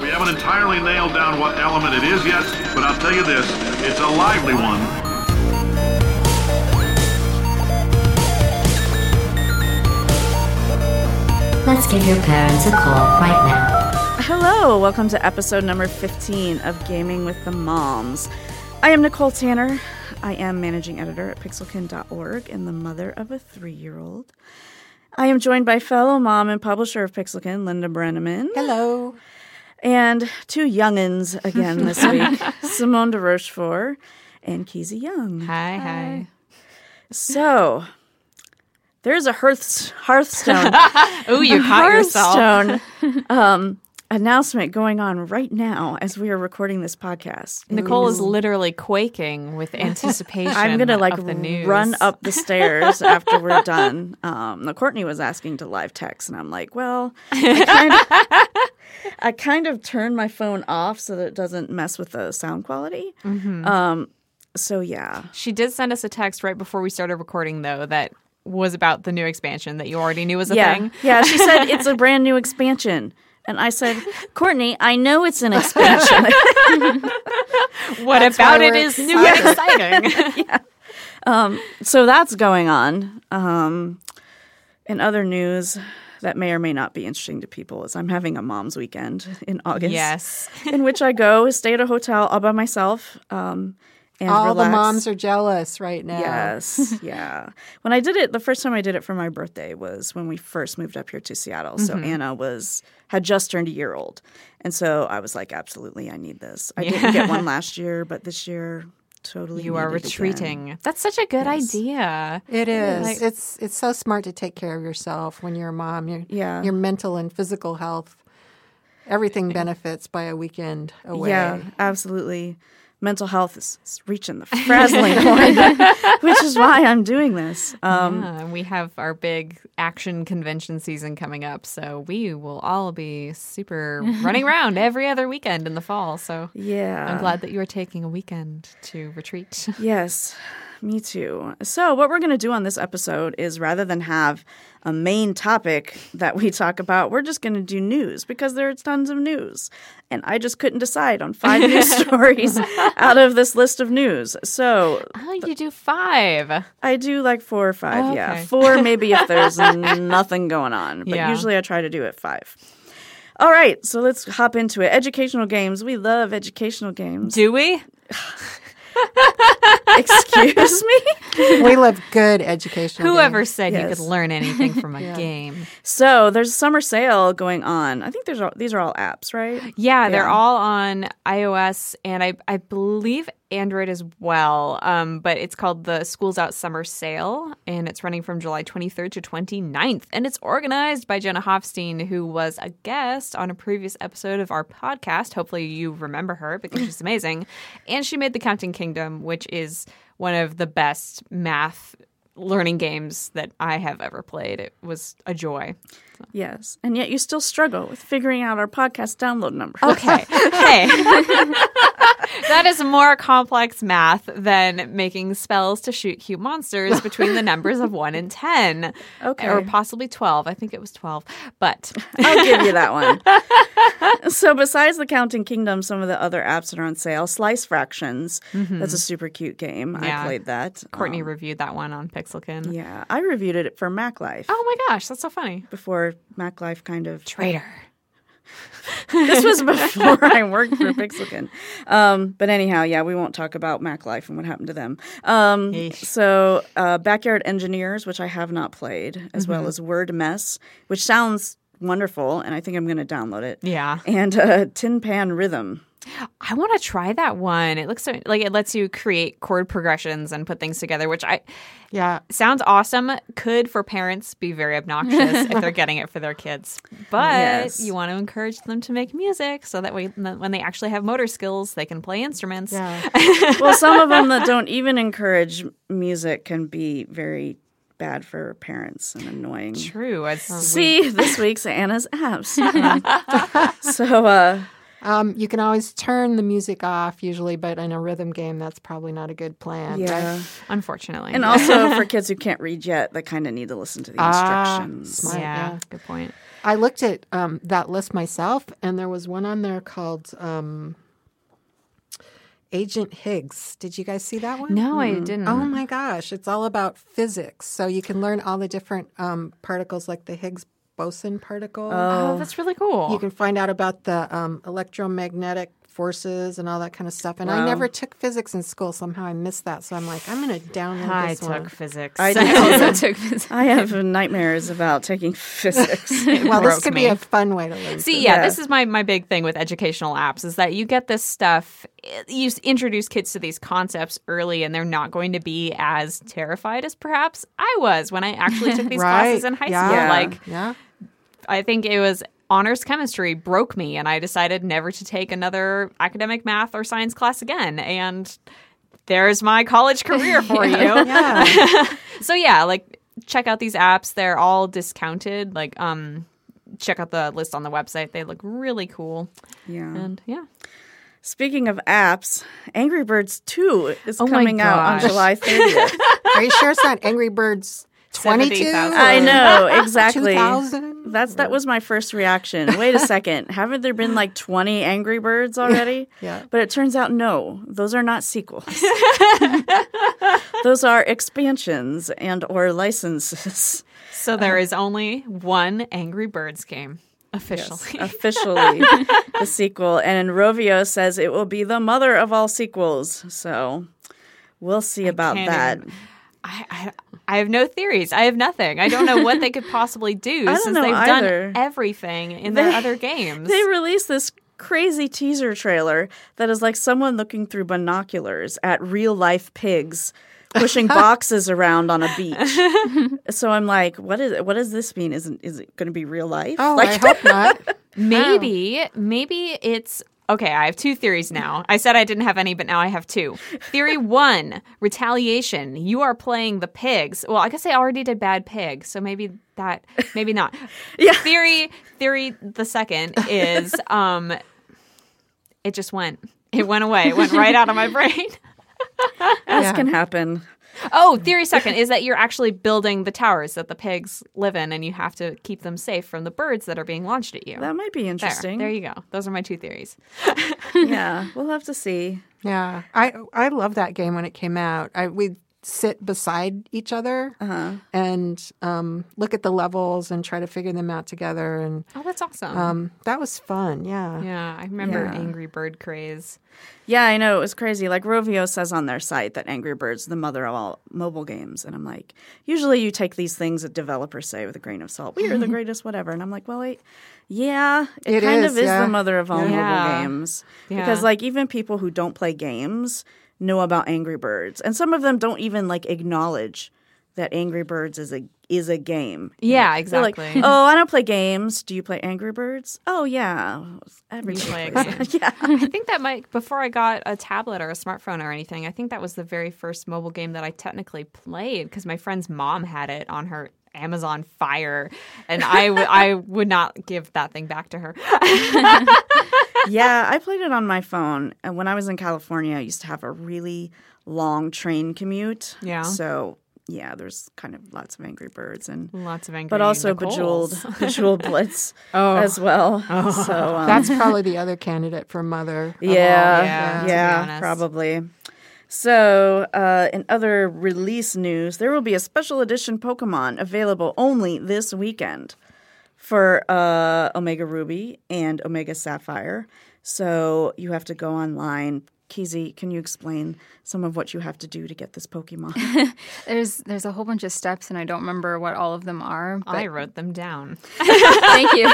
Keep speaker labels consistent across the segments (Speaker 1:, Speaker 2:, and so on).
Speaker 1: We haven't entirely nailed down what element it is yet, but I'll tell you this, it's a lively one.
Speaker 2: Let's give your parents a call right now.
Speaker 3: Hello, welcome to episode number 15 of Gaming with the Moms. I am Nicole Tanner. I am managing editor at pixelkin.org and the mother of a three year old. I am joined by fellow mom and publisher of Pixelkin, Linda Breneman.
Speaker 4: Hello.
Speaker 3: And two youngins again this week Simone de Rochefort and Keezy Young.
Speaker 4: Hi, hi.
Speaker 3: So, there's a hearth, Hearthstone.
Speaker 4: Oh, you caught yourself.
Speaker 3: Um, announcement going on right now as we are recording this podcast.
Speaker 4: Nicole is literally quaking with anticipation.
Speaker 3: I'm gonna like
Speaker 4: of the news.
Speaker 3: run up the stairs after we're done. Um, Courtney was asking to live text, and I'm like, well, I kind of, I kind of turned my phone off so that it doesn't mess with the sound quality.
Speaker 4: Mm-hmm.
Speaker 3: Um, so yeah,
Speaker 4: She did send us a text right before we started recording, though, that was about the new expansion that you already knew was a
Speaker 3: yeah,
Speaker 4: thing.
Speaker 3: yeah. She said it's a brand new expansion. And I said, Courtney, I know it's an expansion.
Speaker 4: What
Speaker 5: That's
Speaker 4: about it is new and exciting? Yeah.
Speaker 3: so that's going on. Um, in other news that may or may not be interesting to people is I'm having a mom's weekend in August.
Speaker 4: yes.
Speaker 3: in which I go stay at a hotel all by myself. Um, and
Speaker 5: All
Speaker 3: relax.
Speaker 5: the moms are jealous right now.
Speaker 3: Yes, yeah. When I did it, the first time I did it for my birthday was when we first moved up here to Seattle. So
Speaker 4: Mm-hmm.
Speaker 3: Anna was had just turned a year old, and so I was like, absolutely, I need this. I didn't get one last year, but this year, totally,
Speaker 4: You are
Speaker 3: need it again.
Speaker 4: retreating. That's such a good idea.
Speaker 5: It is.
Speaker 4: Like-
Speaker 5: it's it's so smart to take care of yourself when you're a mom. Your
Speaker 3: Yeah.
Speaker 5: your mental and physical health. Everything benefits by a weekend away.
Speaker 3: Yeah, absolutely. Mental health is, is reaching the frazzling point, which is why I'm doing this. Um,
Speaker 4: Yeah, and we have our big action convention season coming up, so we will all be super running around every other weekend in the fall. So
Speaker 3: yeah,
Speaker 4: I'm glad that you are taking a weekend to retreat.
Speaker 3: Yes, me too. So, what we're going to do on this episode is rather than have a main topic that we talk about, we're just going to do news because there's tons of news. And I just couldn't decide on five news stories out of this list of news. So,
Speaker 4: Oh, you do five.
Speaker 3: I do like four or five.
Speaker 4: Oh,
Speaker 3: Yeah.
Speaker 4: okay.
Speaker 3: Four, maybe if there's nothing going on. But
Speaker 4: Yeah.
Speaker 3: usually I try to do it five. All right. So, let's hop into it. Educational games. We love educational games.
Speaker 4: Do we?
Speaker 3: Excuse me?
Speaker 5: we love good education.
Speaker 4: Whoever said you could learn anything from a game?
Speaker 3: So there's a summer sale going on. I think there's all, these are all apps, right?
Speaker 4: Yeah, they're all on iOS and I, I believe Android as well. Um, but it's called the Schools Out Summer Sale and it's running from July 23rd to 29th. And it's organized by Jenna Hoffstein, who was a guest on a previous episode of our podcast. Hopefully you remember her because she's amazing. And she made The Counting Kingdom, which is one of the best math learning games that I have ever played. It was a joy.
Speaker 3: Yes. And yet you still struggle with figuring out our podcast download number.
Speaker 4: Okay. hey. that is more complex math than making spells to shoot cute monsters between the numbers of 1 and 10.
Speaker 3: Okay.
Speaker 4: Or possibly 12. I think it was 12. But
Speaker 3: I'll give you that one. so besides the Counting Kingdom, some of the other apps that are on sale, Slice Fractions. That's a super cute game.
Speaker 4: Yeah.
Speaker 3: I played that.
Speaker 4: Courtney
Speaker 3: Um,
Speaker 4: reviewed that one on Pixelkin.
Speaker 3: yeah. I reviewed it for Mac Life
Speaker 4: Oh my gosh, that's so funny.
Speaker 3: before Mac Life kind of
Speaker 4: Traitor.
Speaker 3: This was before I worked for Pixelkin. Um, but anyhow, yeah, we won't talk about Mac Life and what happened to them. Um, so, uh, Backyard Engineers, which I have not played, as well as Word Mess, which sounds wonderful, and I think I'm going to download it.
Speaker 4: Yeah.
Speaker 3: And uh, Tin Pan Rhythm.
Speaker 4: I want to try that one. It looks so, like it lets you create chord progressions and put things together, which I
Speaker 5: Yeah.
Speaker 4: sounds awesome. Could for parents be very obnoxious if they're getting it for their kids, but
Speaker 3: Yes.
Speaker 4: you want to encourage them to make music so that way when they actually have motor skills, they can play instruments.
Speaker 5: Yeah.
Speaker 3: Well, some of them that don't even encourage music can be very bad for parents and annoying.
Speaker 4: True. As we-
Speaker 3: See this week's Anna's apps. Um, so, uh,
Speaker 5: Um, you can always turn the music off usually, but in a rhythm game, that's probably not a good plan.
Speaker 3: yeah.
Speaker 5: Right?
Speaker 4: unfortunately,
Speaker 3: And also for kids who can't read yet, they kind of need to listen to the
Speaker 5: Ah,
Speaker 3: instructions.
Speaker 5: smart.
Speaker 4: yeah,
Speaker 5: yeah.
Speaker 4: good point.
Speaker 5: I looked at um, that list myself, and there was one on there called um, Agent Higgs. Did you guys see that one?
Speaker 4: No, I didn't.
Speaker 5: Oh my gosh, it's all about physics. So you can learn all the different um, particles, like the Higgs boson particle.
Speaker 4: Oh, that's really cool.
Speaker 5: You can find out about the um, electromagnetic forces and all that kind of stuff. And I never took physics in school. Somehow I missed that. So I'm like, I'm going to download
Speaker 4: I
Speaker 5: this I
Speaker 4: took
Speaker 5: one.
Speaker 4: physics.
Speaker 3: I
Speaker 6: also took physics.
Speaker 3: I have nightmares about taking physics.
Speaker 5: Well, this could
Speaker 4: me.
Speaker 5: be a fun way to learn.
Speaker 4: See, yeah,
Speaker 3: Yeah.
Speaker 4: this is my my big thing with educational apps is that you get this stuff. You introduce kids to these concepts early, and they're not going to be as terrified as perhaps I was when I actually took these
Speaker 5: right.
Speaker 4: classes in high
Speaker 5: yeah.
Speaker 4: school. Like,
Speaker 5: yeah.
Speaker 4: I think it was honors chemistry broke me, and I decided never to take another academic math or science class again. And there's my college career for you.
Speaker 5: Yeah.
Speaker 4: So yeah, like check out these apps. They're all discounted. Like um check out the list on the website. They look really cool.
Speaker 3: yeah.
Speaker 4: And yeah.
Speaker 3: Speaking of apps, Angry Birds 2 is
Speaker 4: Oh
Speaker 3: coming out on. July 30th.
Speaker 5: Are you sure it's not Angry Birds 22?
Speaker 3: I know, exactly.
Speaker 5: 2000?
Speaker 3: That's that was my first reaction. Wait a second. Haven't there been like 20 Angry Birds already?
Speaker 5: Yeah.
Speaker 3: But it turns out no, those are not sequels. those are expansions and or licenses.
Speaker 4: So there uh, is only one Angry Birds game officially.
Speaker 3: Officially the sequel. And Rovio says it will be the mother of all sequels. So we'll see about that.
Speaker 4: even- I, I I have no theories. I have nothing. I don't know what they could possibly do since they've
Speaker 3: either.
Speaker 4: done everything in their other games.
Speaker 3: They released this crazy teaser trailer that is like someone looking through binoculars at real life pigs pushing boxes around on a beach. so I'm like, what is what does this mean? Is it, is it going to be real life?
Speaker 5: Oh,
Speaker 3: like,
Speaker 5: I hope not.
Speaker 4: Maybe, maybe it's okay. I have two theories now. I said I didn't have any, but now I have two. Theory one: retaliation. You are playing the pigs. Well, I guess I already did Bad Pig, so maybe that, maybe not.
Speaker 3: Yeah.
Speaker 4: Theory. Theory. The second is, um, it just went. It went away. It went right out of my brain.
Speaker 3: This
Speaker 5: Yeah.
Speaker 3: can happen.
Speaker 4: Oh, theory second is that you're actually building the towers that the pigs live in, and you have to keep them safe from the birds that are being launched at you.
Speaker 3: That might be
Speaker 4: there,
Speaker 3: interesting.
Speaker 4: there you go. Those are my two theories.
Speaker 3: yeah, we'll have to see.
Speaker 5: Yeah, I I love that game when it came out. I we sit beside each other
Speaker 3: Uh-huh.
Speaker 5: and um, look at the levels and try to figure them out together, and
Speaker 4: Oh, that's awesome.
Speaker 5: um, that was fun. Yeah,
Speaker 4: yeah, I remember
Speaker 3: Yeah.
Speaker 4: Angry Bird craze.
Speaker 3: Yeah, I know it was crazy. Like Rovio says on their site that Angry Birds the mother of all mobile games, and I'm like, usually you take these things that developers say with a grain of salt. We are the greatest, whatever. And I'm like, well, wait, yeah, it,
Speaker 5: It
Speaker 3: kind
Speaker 5: is,
Speaker 3: of is
Speaker 5: yeah.
Speaker 3: the mother of all
Speaker 4: Yeah.
Speaker 3: mobile games because like even people who don't play games know about Angry Birds, and some of them don't even like acknowledge that Angry Birds is a is a game.
Speaker 4: Yeah,
Speaker 3: They're like,
Speaker 4: exactly.
Speaker 3: oh, I don't play games. Do you play Angry Birds? Oh yeah, every
Speaker 4: You play a game.
Speaker 3: yeah.
Speaker 4: I think that might before I got a tablet or a smartphone or anything. I think that was the very first mobile game that I technically played because my friend's mom had it on her Amazon Fire, and I w- I would not give that thing back to her.
Speaker 3: yeah, I played it on my phone. And when I was in California, I used to have a really long train commute.
Speaker 4: Yeah.
Speaker 3: So yeah, there's kind of lots of Angry Birds and
Speaker 4: Lots of angry,
Speaker 3: but also
Speaker 4: Nicoles.
Speaker 3: Bejeweled Bejeweled Blitz
Speaker 4: Oh.
Speaker 3: as well. So um,
Speaker 5: that's probably the other candidate for mother. of all.
Speaker 3: yeah,
Speaker 4: Yeah,
Speaker 3: yeah, probably. So, uh, in other release news, there will be a special edition Pokemon available only this weekend for uh, Omega Ruby and Omega Sapphire. So, you have to go online. Keezy, can you explain some of what you have to do to get this Pokemon?
Speaker 6: There's there's a whole bunch of steps, and I don't remember what all of them are. But
Speaker 4: I wrote them down.
Speaker 6: thank you.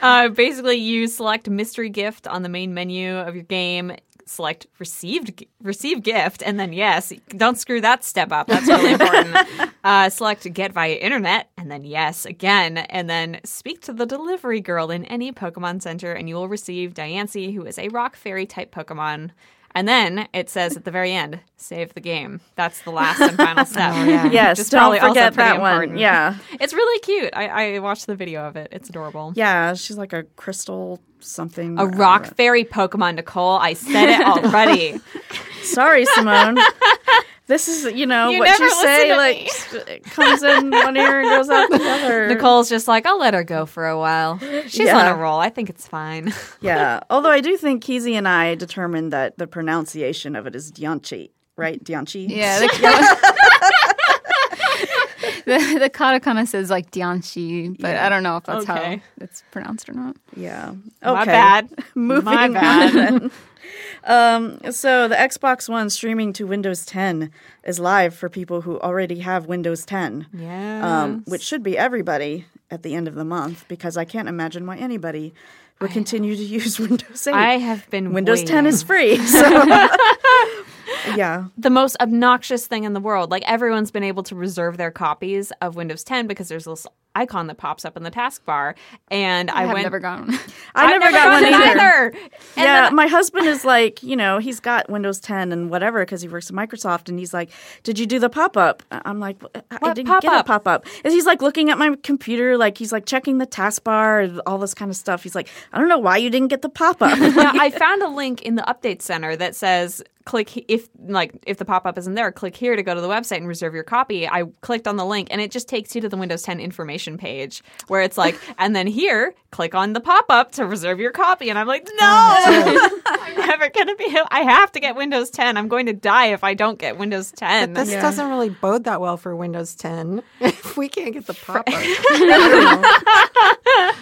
Speaker 4: Uh, basically, you select mystery gift on the main menu of your game. Select received receive gift, and then yes, don't screw that step up. That's really important. uh, select get via internet, and then yes again, and then speak to the delivery girl in any Pokemon Center, and you will receive Diancie, who is a Rock Fairy type Pokemon. And then it says at the very end, save the game. That's the last and final step.
Speaker 3: yes,
Speaker 4: Which is
Speaker 3: don't
Speaker 4: probably
Speaker 3: forget that one. Yeah.
Speaker 4: It's really cute. I, I watched the video of it. It's adorable.
Speaker 3: Yeah, she's like a crystal something.
Speaker 4: A rock fairy Pokemon, Nicole. I said it already.
Speaker 3: Sorry, Simone. This is, you know,
Speaker 4: You
Speaker 3: what you say, like, comes in one ear and goes out the other.
Speaker 4: Nicole's just like, I'll let her go for a while. She's
Speaker 3: Yeah.
Speaker 4: on a roll. I think it's fine.
Speaker 3: Yeah. Although I do think Keezy and I determined that the pronunciation of it is Dianchi, right? Dianchi?
Speaker 6: Yeah. The, the, the katakana says like Dianchi, but I don't know if that's
Speaker 4: Okay.
Speaker 6: how it's pronounced or not.
Speaker 3: Yeah. Okay.
Speaker 4: My bad.
Speaker 3: Moving
Speaker 4: My bad.
Speaker 3: then. Um, so the Xbox One streaming to Windows 10 is live for people who already have Windows 10.
Speaker 4: Yeah.
Speaker 3: um, which should be everybody at the end of the month because I can't imagine why anybody would continue to use Windows 8.
Speaker 4: I have been
Speaker 3: Windows 10 is free. So yeah.
Speaker 4: the most obnoxious thing in the world. Like everyone's been able to reserve their copies of Windows 10 because there's this icon that pops up in the taskbar, and I,
Speaker 6: I have
Speaker 4: went.
Speaker 6: never gone.
Speaker 3: I
Speaker 4: I've
Speaker 3: never, got one either.
Speaker 4: either.
Speaker 3: Yeah,
Speaker 4: then-
Speaker 3: my husband is like, you know, he's got Windows 10 and whatever because he works at Microsoft, and he's like, "Did you do the pop up?" Uh, I'm like, "I I
Speaker 4: What
Speaker 3: didn't get a
Speaker 4: pop-up?
Speaker 3: pop up." And he's like looking at my computer, like he's like checking the taskbar, all this kind of stuff. He's like, "I don't know why you didn't get the pop up."
Speaker 4: now, I found a link in the update center that says click if like if the pop-up isn't there click here to go to the website and reserve your copy. I clicked on the link and it just takes you to the windows 10 information page where it's like and then here click on the pop-up to reserve your copy. And i'm like no i'm never gonna be i have to get windows 10 i'm going to die if i don't get windows 10
Speaker 5: This doesn't really bode that well for Windows 10 if we can't get the pop up.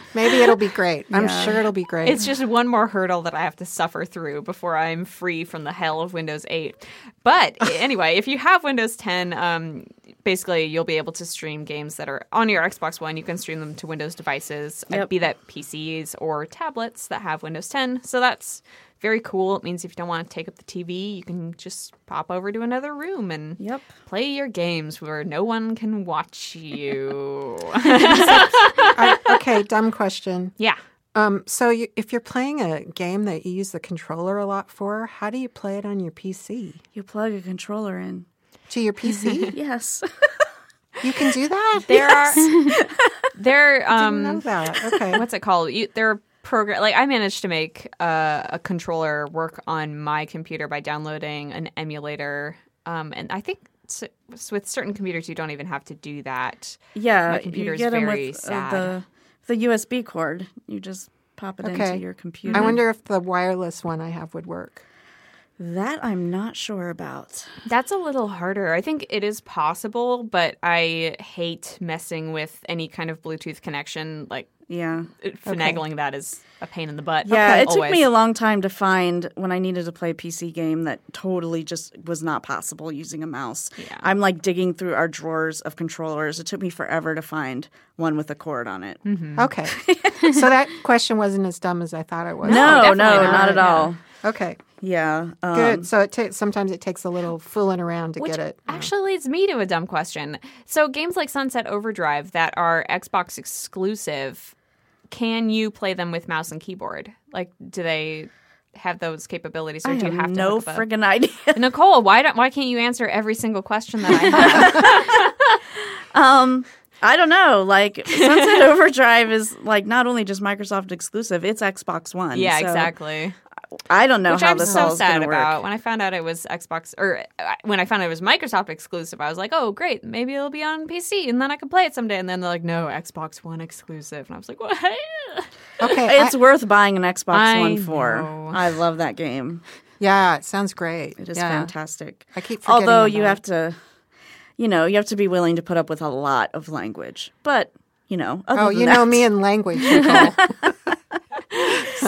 Speaker 5: Maybe it'll be great. I'm sure it'll be great.
Speaker 4: It's just one more hurdle that I have to suffer through before I'm free from the hell of Windows 8. But anyway, if you have Windows 10, um, basically you'll be able to stream games that are on your Xbox One. You can stream them to Windows devices, uh,
Speaker 3: Yep.
Speaker 4: be that PCs or tablets that have Windows 10. So that's very cool. It means if you don't want to take up the TV, you can just pop over to another room and
Speaker 3: Yep.
Speaker 4: play your games where no one can watch you.
Speaker 5: I, okay, dumb question.
Speaker 4: yeah.
Speaker 5: Um, so you, if you're playing a game that you use the controller a lot for, how do you play it on your PC?
Speaker 3: you plug a controller in.
Speaker 5: To your PC,
Speaker 3: Yes.
Speaker 5: you can do that.
Speaker 4: There are there um
Speaker 5: didn't know that. Okay.
Speaker 4: what's it called? You, there are program like I managed to make uh, a controller work on my computer by downloading an emulator, um, and I think s- with certain computers you don't even have to do that.
Speaker 3: Yeah,
Speaker 4: My computer is very
Speaker 3: with
Speaker 4: sad.
Speaker 3: Uh, the the USB cord. You just pop it
Speaker 5: Okay.
Speaker 3: into your computer.
Speaker 5: I wonder if the wireless one I have would work.
Speaker 3: That I'm not sure about.
Speaker 4: That's a little harder. I think it is possible, but I hate messing with any kind of Bluetooth connection. Like
Speaker 3: Yeah.
Speaker 4: finagling that is a pain in the butt.
Speaker 3: Yeah, it took me a long time to find when I needed to play a PC game that totally just was not possible using a mouse.
Speaker 4: Yeah.
Speaker 3: I'm like digging through our drawers of controllers. It took me forever to find one with a cord on it. Mm-hmm.
Speaker 5: Okay. so that question wasn't as dumb as I thought it was.
Speaker 3: No, oh, no,
Speaker 4: definitely
Speaker 3: not,
Speaker 4: not.
Speaker 3: at all.
Speaker 5: Okay.
Speaker 3: Yeah. Um,
Speaker 5: Good. so it ta- sometimes it takes a little fooling around to
Speaker 4: Which
Speaker 5: get it.
Speaker 4: actually leads me to a dumb question. So, games like Sunset Overdrive that are Xbox exclusive, can you play them with mouse and keyboard? Like, do they have those capabilities, or
Speaker 3: I
Speaker 4: do you
Speaker 3: have
Speaker 4: have to
Speaker 3: no
Speaker 4: hook a-
Speaker 3: friggin' idea.
Speaker 4: Nicole, why don't why can't you answer every single question that I have?
Speaker 3: Um, I don't know. Like Sunset Overdrive is like not only just Microsoft exclusive; it's Xbox One.
Speaker 4: yeah,
Speaker 3: So
Speaker 4: exactly.
Speaker 3: I don't know
Speaker 4: Which
Speaker 3: how
Speaker 4: I'm
Speaker 3: this all
Speaker 4: so
Speaker 3: is
Speaker 4: sad
Speaker 3: gonna work.
Speaker 4: about. When I found out it was Xbox, or uh, when I found out it was Microsoft exclusive, I was like, "Oh, great! Maybe it'll be on PC, and then I can play it someday." And then they're like, "No, Xbox One exclusive," and I was like, "What?"
Speaker 5: Okay.
Speaker 3: It's
Speaker 5: I-
Speaker 3: worth buying an Xbox
Speaker 4: I
Speaker 3: One for.
Speaker 4: know.
Speaker 3: I love that game.
Speaker 5: yeah, it sounds great.
Speaker 3: It is
Speaker 5: yeah.
Speaker 3: fantastic.
Speaker 5: I keep forgetting
Speaker 3: Although you have to, you know, you have to be willing to put up with a lot of language. But you know, other
Speaker 5: Oh,
Speaker 3: than
Speaker 5: you know me in language, Nicole.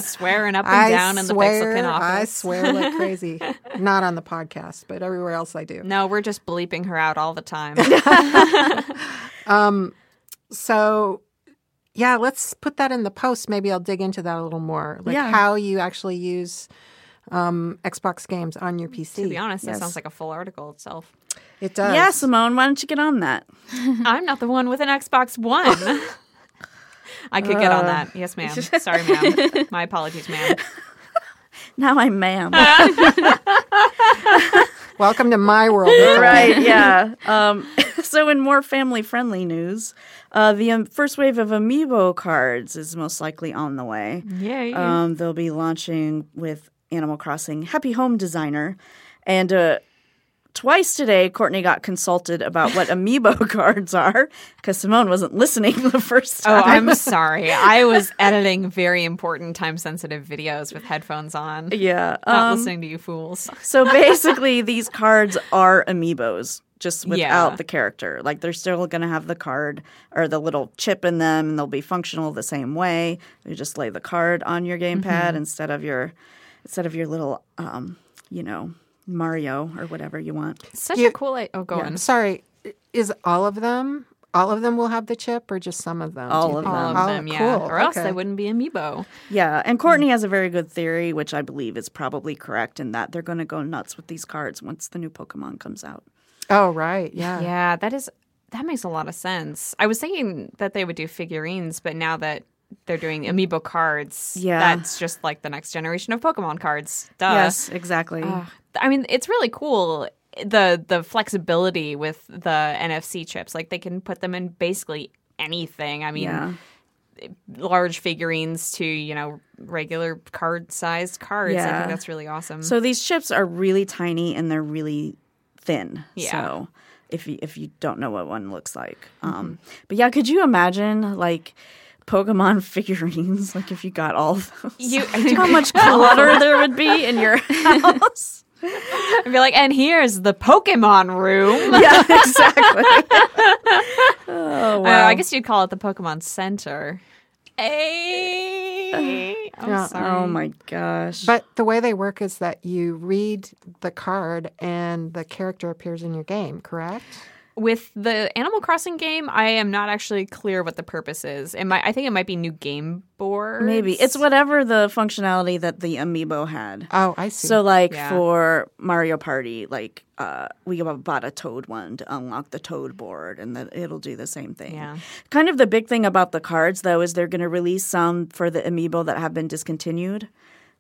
Speaker 4: Swearing up and
Speaker 5: I
Speaker 4: down in the
Speaker 5: swear,
Speaker 4: Pixelkin office.
Speaker 5: I swear like crazy. Not on the podcast, but everywhere else I do.
Speaker 4: No, we're just bleeping her out all the time.
Speaker 5: um, So, yeah, let's put that in the post. Maybe I'll dig into that a little more, like
Speaker 3: Yeah.
Speaker 5: how you actually use um, Xbox games on your PC.
Speaker 4: to be honest,
Speaker 3: Yes.
Speaker 4: that sounds like a full article itself.
Speaker 5: it does.
Speaker 3: Yeah, Simone, why don't you get on that?
Speaker 4: I'm not the one with an Xbox One. I could get on that. Yes, ma'am. Sorry, ma'am. My apologies, ma'am.
Speaker 3: Now I'm ma'am.
Speaker 5: Welcome to my world. Nicole.
Speaker 3: right, yeah. Um, so, in more family friendly news, uh, the um, first wave of amiibo cards is most likely on the way.
Speaker 4: Yay.
Speaker 3: Um, they'll be launching with Animal Crossing Happy Home Designer. And uh, twice today, Courtney got consulted about what amiibo cards are because Simone wasn't listening the first time. Oh.
Speaker 4: I'm sorry. I was editing very important time sensitive videos with headphones on.
Speaker 3: yeah.
Speaker 4: Not
Speaker 3: um,
Speaker 4: listening to you fools.
Speaker 3: So basically, these cards are amiibos, just without
Speaker 4: Yeah.
Speaker 3: the character. Like they're still going to have the card or the little chip in them, and they'll be functional the same way. You just lay the card on your gamepad
Speaker 4: Mm-hmm.
Speaker 3: instead of your instead of your little, um, you know, Mario or whatever you want.
Speaker 4: Such
Speaker 5: You-
Speaker 4: a cool. I- oh, go
Speaker 5: Yeah,
Speaker 4: on.
Speaker 5: Sorry, is all of them? All of them will have the chip, or just some of them?
Speaker 3: All of
Speaker 5: think?
Speaker 4: All
Speaker 3: them.
Speaker 4: of
Speaker 5: Oh,
Speaker 4: them, yeah.
Speaker 5: cool.
Speaker 4: Or else
Speaker 5: Okay.
Speaker 4: they wouldn't be amiibo.
Speaker 3: Yeah, and Courtney has a very good theory, which I believe is probably correct in that they're going to go nuts with these cards once the new Pokemon comes out.
Speaker 5: Oh, right. Yeah.
Speaker 4: Yeah, that is that makes a lot of sense. I was thinking that they would do figurines, but now that they're doing amiibo cards,
Speaker 3: Yeah.
Speaker 4: that's just like the next generation of Pokemon cards. Duh.
Speaker 3: yes, exactly.
Speaker 4: Ugh. I mean, it's really cool the the flexibility with the NFC chips. Like they can put them in basically anything. I mean,
Speaker 3: yeah.
Speaker 4: large figurines to you know regular card sized cards. I think that's really awesome.
Speaker 3: So these chips are really tiny and they're really thin.
Speaker 4: Yeah.
Speaker 3: So if you if you don't know what one looks like,
Speaker 4: Mm-hmm.
Speaker 3: um, but yeah, could you imagine like Pokemon figurines? Like if you got all of those,
Speaker 4: you,
Speaker 3: how much clutter there would be in your house?
Speaker 4: I'd be like, and here's the Pokemon room.
Speaker 3: yeah, exactly. oh
Speaker 4: Uh. I guess you'd call it the Pokemon Center. Hey, I'm
Speaker 5: Yeah.
Speaker 4: sorry.
Speaker 3: oh my gosh.
Speaker 5: But the way they work is that you read the card and the character appears in your game, correct?
Speaker 4: With the Animal Crossing game, I am not actually clear what the purpose is. It might, I think it might be new game board.
Speaker 3: Maybe it's whatever the functionality that the amiibo had.
Speaker 5: Oh, I see.
Speaker 3: So, like
Speaker 4: Yeah.
Speaker 3: for Mario Party, like uh, we bought a Toad one to unlock the Toad board, and that it'll do the same thing.
Speaker 4: Yeah.
Speaker 3: Kind of the big thing about the cards, though, is they're going to release some for the amiibo that have been discontinued,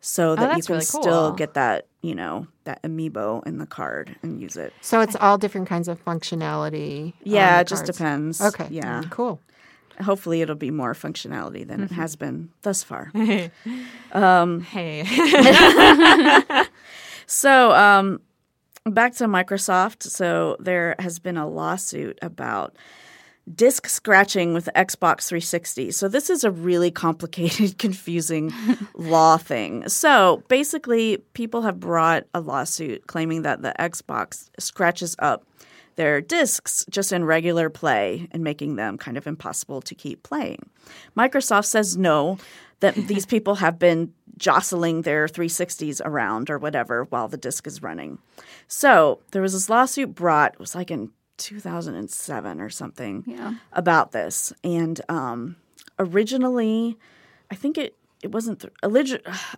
Speaker 3: so oh, that you
Speaker 4: Oh, that's
Speaker 3: can
Speaker 4: really
Speaker 3: still get that, you know, that amiibo in the card and use it.
Speaker 5: So it's all different kinds of functionality.
Speaker 3: Yeah,
Speaker 5: the
Speaker 3: it just depends.
Speaker 5: Okay.
Speaker 3: Yeah.
Speaker 5: Mm, cool.
Speaker 3: Hopefully, it'll be more functionality than it mm-hmm. has been thus far.
Speaker 4: Hey, um,
Speaker 3: So, um, back to Microsoft. So, there has been a lawsuit about disk scratching with the Xbox 360. So, this is a really complicated, confusing law thing. So, basically, people have brought a lawsuit claiming that the Xbox scratches up their discs just in regular play and making them kind of impossible to keep playing. Microsoft says no, that these people have been jostling their 360s around or whatever while the disc is running. So there was this lawsuit brought, it was like in 2007 or something,
Speaker 6: Yeah.
Speaker 3: about this. And um, originally, I think it it wasn't th-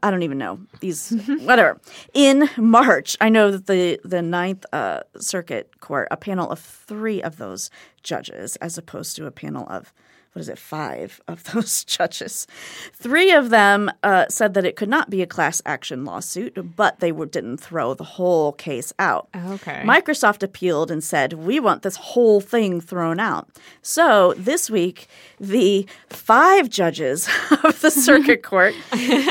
Speaker 3: I don't even know these whatever. In March, I know that the the Ninth uh, Circuit Court, a panel of three of those judges, as opposed to a panel of what is it, five of those judges. Three of them uh, said that it could not be a class action lawsuit, but they were, didn't throw the whole case out.
Speaker 4: Okay.
Speaker 3: Microsoft appealed and said, We want this whole thing thrown out. So this week, the five judges of the circuit court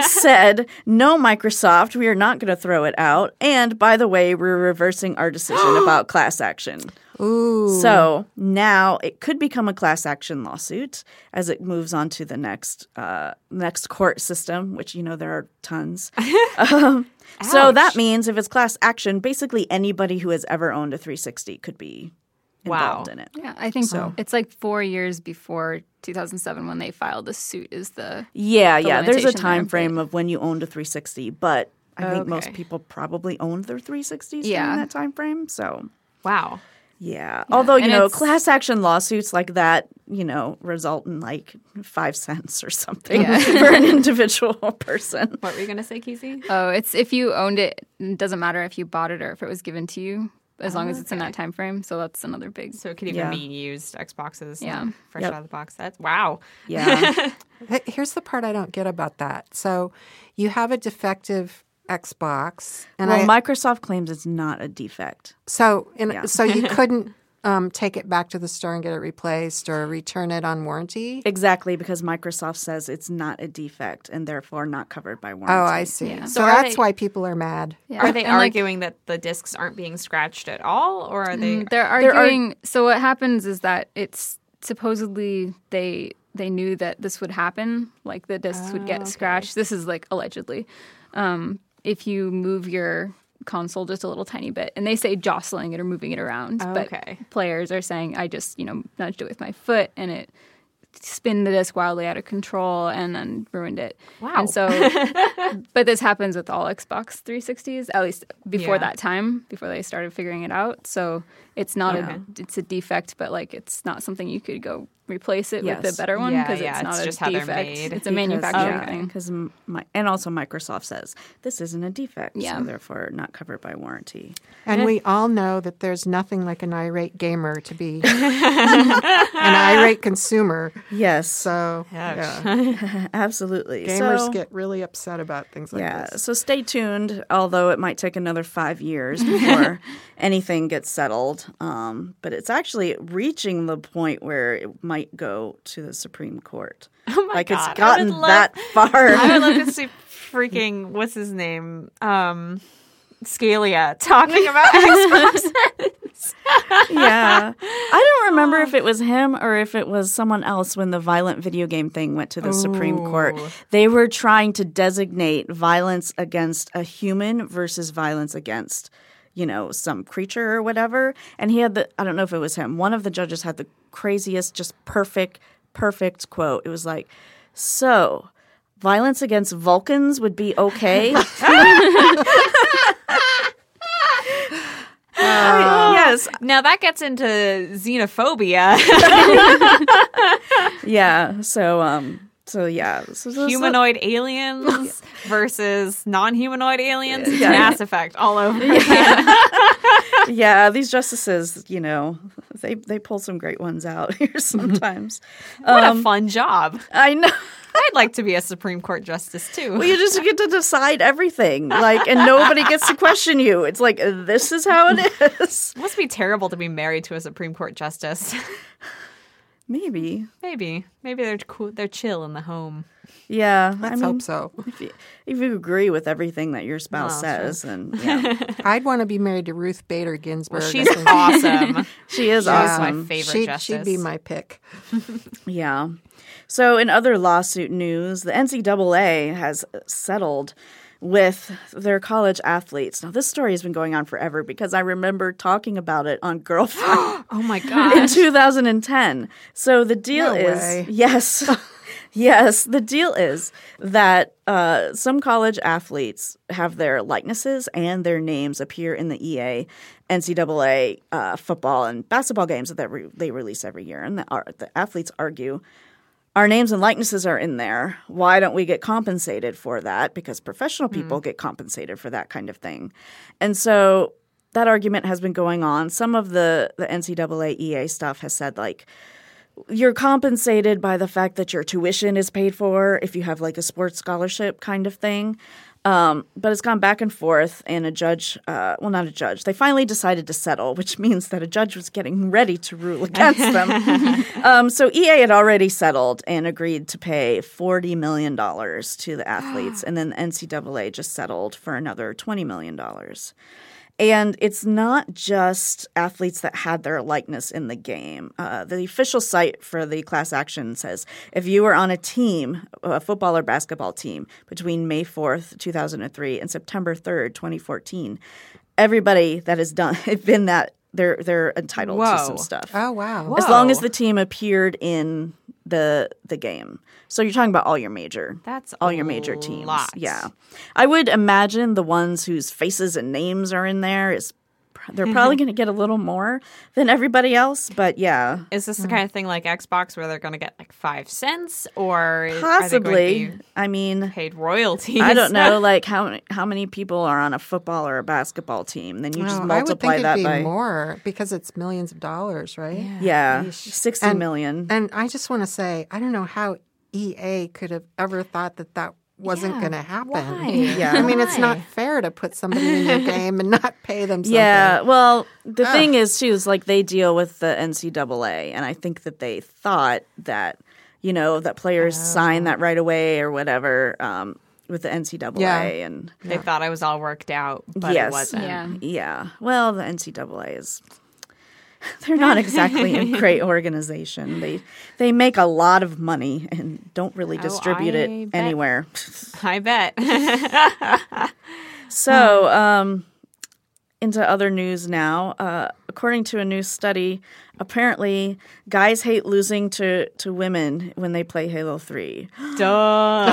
Speaker 3: said, No, Microsoft, we are not going to throw it out. And by the way, we're reversing our decision about class action.
Speaker 5: Ooh.
Speaker 3: So now it could become a class action lawsuit as it moves on to the next uh, next court system, which you know there are tons. um, so that means if it's class action, basically anybody who has ever owned a 360 could be involved
Speaker 4: Wow.
Speaker 3: in it.
Speaker 6: Yeah, I think
Speaker 3: So-
Speaker 6: it's like four years before 2007 when they filed the suit. Is the
Speaker 3: Yeah,
Speaker 6: The
Speaker 3: yeah. There's a
Speaker 6: limitation there,
Speaker 3: time frame
Speaker 6: but-
Speaker 3: of when you owned a 360, but I think most people probably owned their 360s
Speaker 6: Yeah.
Speaker 3: during that time frame. So
Speaker 4: wow.
Speaker 3: Yeah. Although, you
Speaker 6: and
Speaker 3: know, class action lawsuits like that, you know, result in like five cents or something
Speaker 6: Yeah.
Speaker 3: for an individual person.
Speaker 4: What were you gonna say, Keezy?
Speaker 6: oh, it's if you owned it, it doesn't matter if you bought it or if it was given to you, as long as it's in that time frame. So that's another big.
Speaker 4: So it could even
Speaker 3: Yeah.
Speaker 4: be used Xboxes.
Speaker 6: Yeah.
Speaker 4: fresh
Speaker 3: Yep.
Speaker 4: out of the box. That's wow.
Speaker 3: Yeah.
Speaker 5: Here's the part I don't get about that. So you have a defective Xbox, and
Speaker 3: well,
Speaker 5: I
Speaker 3: Microsoft claims it's not a defect.
Speaker 5: so in,
Speaker 3: Yeah.
Speaker 5: so you couldn't um, take it back to the store and get it replaced or return it on warranty?
Speaker 3: Exactly, because Microsoft says it's not a defect and therefore not covered by warranty.
Speaker 5: Oh, I see.
Speaker 6: Yeah.
Speaker 5: So,
Speaker 4: So
Speaker 5: that's
Speaker 4: they-
Speaker 5: why people are mad.
Speaker 6: Yeah.
Speaker 4: Are they
Speaker 6: And, like,
Speaker 4: arguing that the discs aren't being scratched at all, or are they?
Speaker 6: Mm, They're
Speaker 3: They're arg-
Speaker 6: arguing. so what happens is that it's supposedly they they knew that this would happen, like the discs would get scratched. This is like allegedly. Um, if you move your console just a little tiny bit, and they say jostling it or moving it around, oh, but
Speaker 4: Okay.
Speaker 6: players are saying I just you know nudged it with my foot and it spin the disc wildly out of control and then ruined it.
Speaker 4: Wow.
Speaker 6: And so, but this happens with all Xbox 360s, at least before
Speaker 4: Yeah.
Speaker 6: that time, before they started figuring it out. So it's not
Speaker 3: Yeah.
Speaker 6: a it's a defect, but like it's not something you could go replace it with a better one because
Speaker 4: yeah,
Speaker 6: it's
Speaker 4: it's
Speaker 6: not
Speaker 4: just
Speaker 6: a
Speaker 4: how they're
Speaker 6: defect.
Speaker 4: made.
Speaker 6: It's a manufacturing
Speaker 4: okay.
Speaker 6: thing.
Speaker 3: Because my and also Microsoft says this isn't a defect,
Speaker 6: Yeah.
Speaker 3: so therefore not covered by warranty.
Speaker 5: And we all know that there's nothing like an irate gamer to be an irate consumer.
Speaker 3: Yes,
Speaker 5: So yeah,
Speaker 3: absolutely.
Speaker 5: gamers
Speaker 3: so,
Speaker 5: get really upset about things like
Speaker 3: yeah.
Speaker 5: this.
Speaker 3: So stay tuned. Although it might take another five years before anything gets settled, um, but it's actually reaching the point where it might go to the Supreme Court.
Speaker 4: Oh my
Speaker 3: like
Speaker 4: God.
Speaker 3: it's gotten
Speaker 4: love-
Speaker 3: that far.
Speaker 4: I would love to see freaking what's his name, um, Scalia talking about Xbox.
Speaker 3: yeah. I don't remember if it was him or if it was someone else when the violent video game thing went to the Supreme Court. They were trying to designate violence against a human versus violence against, you know, some creature or whatever. And he had the, I don't know if it was him, one of the judges had the craziest, just perfect, perfect quote. It was like, so. Violence against Vulcans would be okay. yes,
Speaker 4: now that gets into xenophobia,
Speaker 3: yeah. So, um, so yeah, so, so-
Speaker 4: humanoid aliens versus non-humanoid aliens.
Speaker 3: Yeah.
Speaker 4: Mass Effect all over.
Speaker 3: yeah, these justices, you know, they they pull some great ones out here sometimes.
Speaker 4: What
Speaker 3: Um,
Speaker 4: a fun job!
Speaker 3: I know.
Speaker 4: I'd like to be a Supreme Court justice too.
Speaker 3: Well, you just get to decide everything, like, and nobody gets to question you. It's like this is how it is.
Speaker 4: It must be terrible to be married to a Supreme Court justice.
Speaker 3: Maybe,
Speaker 4: maybe, maybe they're cool. They're chill in the home.
Speaker 3: yeah.
Speaker 5: Let's
Speaker 3: I mean,
Speaker 5: hope so.
Speaker 3: if you, if you agree with everything that your spouse
Speaker 4: Well,
Speaker 3: says, then yeah,
Speaker 5: I'd want to be married to Ruth Bader Ginsburg.
Speaker 4: Well, she's awesome.
Speaker 3: she is
Speaker 4: She's my
Speaker 3: awesome.
Speaker 4: favorite
Speaker 5: she'd,
Speaker 4: justice.
Speaker 5: she'd be my pick.
Speaker 3: Yeah. So, in other lawsuit news, the NCAA has settled with their college athletes. Now, this story has been going on forever because I remember talking about it on Girlfriend
Speaker 4: oh my god!
Speaker 3: in 2010. So, the deal
Speaker 5: No
Speaker 3: is
Speaker 5: way.
Speaker 3: yes. Yes, the deal is that uh, some college athletes have their likenesses and their names appear in the EA NCAA uh, football and basketball games that re- they release every year. And the, ar- the athletes argue our names and likenesses are in there. Why don't we get compensated for that? Because professional mm. people get compensated for that kind of thing. And so that argument has been going on. Some of the, the NCAA EA stuff has said, like, you're compensated by the fact that your tuition is paid for if you have like a sports scholarship kind of thing. Um, but it's gone back and forth, and a judge, uh, well, not a judge, they finally decided to settle, which means that a judge was getting ready to rule against them. um, so EA had already settled and agreed to pay $40 million to the athletes, and then the NCAA just settled for another $20 million. And it's not just athletes that had their likeness in the game. Uh, the official site for the class action says if you were on a team, a football or basketball team, between May 4th, 2003 and September 3rd, 2014, everybody that has done been that they're they're entitled to some stuff.
Speaker 5: Oh wow.
Speaker 3: As long as the team appeared in the the game. So you're talking about all your major
Speaker 4: That's
Speaker 3: all your major teams.
Speaker 4: lot.
Speaker 3: Yeah. I would imagine the ones whose faces and names are in there is they're mm-hmm. probably going to get a little more than everybody else, but yeah.
Speaker 4: Is this the mm. kind of thing like Xbox where they're going to get like five cents, or are they
Speaker 3: Possibly.
Speaker 4: going to be
Speaker 3: I mean,
Speaker 4: paid royalties?
Speaker 3: I don't know like how how many people are on a football or a basketball team. Then you just
Speaker 5: Oh, I would
Speaker 3: multiply
Speaker 5: think
Speaker 3: that
Speaker 5: it'd be
Speaker 3: by
Speaker 5: more because it's millions of dollars, right?
Speaker 3: yeah, sixty
Speaker 5: And-
Speaker 3: million.
Speaker 5: And I just want to say, I don't know how EA could have ever thought that that wasn't
Speaker 4: Yeah,
Speaker 5: going to happen.
Speaker 4: why?
Speaker 3: Yeah.
Speaker 5: I mean, it's not fair to put somebody in your game and not pay them something.
Speaker 3: Yeah, well, the thing is too is like they deal with the NCAA, and I think that they thought that you know that players sign that right away or whatever um, with the NCAA,
Speaker 5: Yeah.
Speaker 3: and
Speaker 4: They thought I was all worked out, but
Speaker 3: yes,
Speaker 4: it wasn't.
Speaker 6: Yeah.
Speaker 3: yeah. Well, the NCAA is. They're not exactly a great organization. They they make a lot of money and don't really distribute
Speaker 4: I
Speaker 3: it
Speaker 4: bet.
Speaker 3: anywhere.
Speaker 4: I bet.
Speaker 3: So, um, into other news now. Uh, according to a new study, apparently guys hate losing to, to women when they play Halo 3.
Speaker 4: Duh.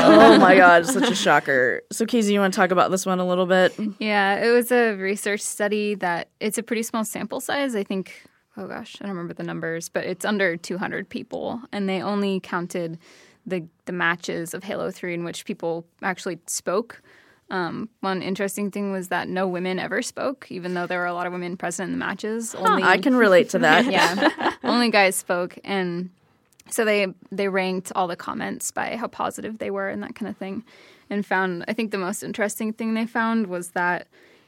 Speaker 3: Oh my God, such a shocker. So, Keezy, you want to talk about this one a little bit?
Speaker 6: Yeah, it was a research study that it's a pretty small sample size. I think, oh gosh, I don't remember the numbers, but it's under 200 people, and they only counted the the matches of Halo 3 in which people actually spoke. Um, one interesting thing was that no women ever spoke, even though there were a lot of women present in the matches. Only
Speaker 3: I can relate to that.
Speaker 6: yeah, only guys spoke, and so they they ranked all the comments by how positive they were and that kind of thing, and found I think the most interesting thing they found was that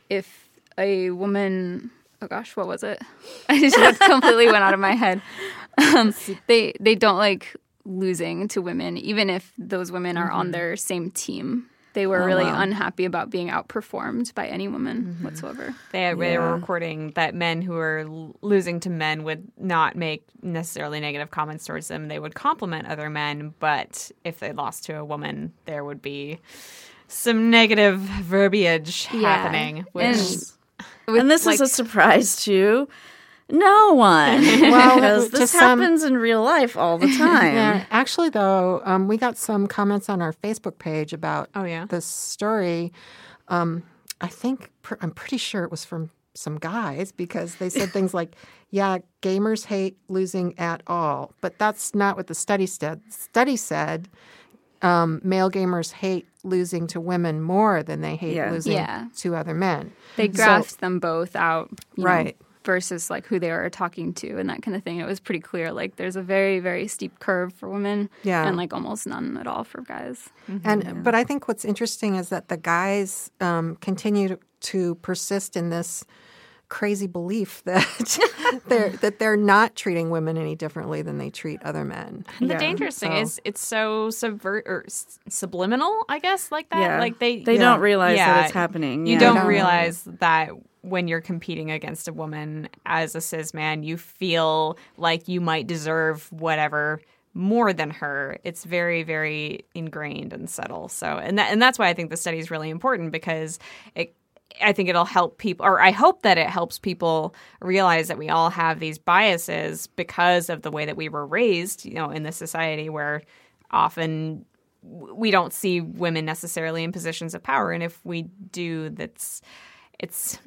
Speaker 6: if a woman, oh gosh, what was it? I just completely went out of my head. Um, they they don't like losing to women, even if those women are on their same team. They were really unhappy about being outperformed by any woman whatsoever.
Speaker 4: They, they were recording that men who were losing to men would not make necessarily negative comments towards them. They would compliment other men, but if they lost to a woman, there would be some negative verbiage
Speaker 6: Yeah.
Speaker 4: happening. Which
Speaker 6: And
Speaker 3: And this
Speaker 6: like-
Speaker 3: is a surprise to no one.
Speaker 5: Well,
Speaker 3: because this
Speaker 5: some-
Speaker 3: happens in real life all the time.
Speaker 5: Yeah, actually, though, um, we got some comments on our Facebook page about
Speaker 4: Oh, yeah?
Speaker 5: this story. Um, I think pr- I'm pretty sure it was from some guys because they said things like, "Yeah, gamers hate losing at all," but that's not what the study said. Study said um, male gamers hate losing to women more than they hate
Speaker 3: Yeah.
Speaker 5: losing
Speaker 6: Yeah.
Speaker 5: to other men.
Speaker 6: they
Speaker 5: So-
Speaker 6: graphed them both out you know,
Speaker 5: Right.
Speaker 6: versus like who they were talking to and that kind of thing it was pretty clear like there's a very very steep curve for women
Speaker 5: Yeah.
Speaker 6: and like almost none at all for guys
Speaker 5: And but I think what's interesting is that the guys um, continue to, to persist in this crazy belief that they're that they're not treating women any differently than they treat other men.
Speaker 4: And the
Speaker 3: Yeah,
Speaker 4: dangerous thing
Speaker 5: so-
Speaker 4: is it's so subvert or s- subliminal, I guess, like that.
Speaker 3: Yeah.
Speaker 4: Like they
Speaker 3: They
Speaker 5: Yeah.
Speaker 3: don't realize
Speaker 4: Yeah.
Speaker 3: that it's happening.
Speaker 4: You
Speaker 3: Yeah.
Speaker 4: don't
Speaker 5: don't.
Speaker 4: realize that when you're competing against a woman as a cis man, you feel like you might deserve whatever more than her. It's very, very ingrained and subtle. So, and that, and that's why I think the study is really important because it. I think it'll help people, or I hope that it helps people realize that we all have these biases because of the way that we were raised, you know, in the society where often we don't see women necessarily in positions of power, and if we do, that's it's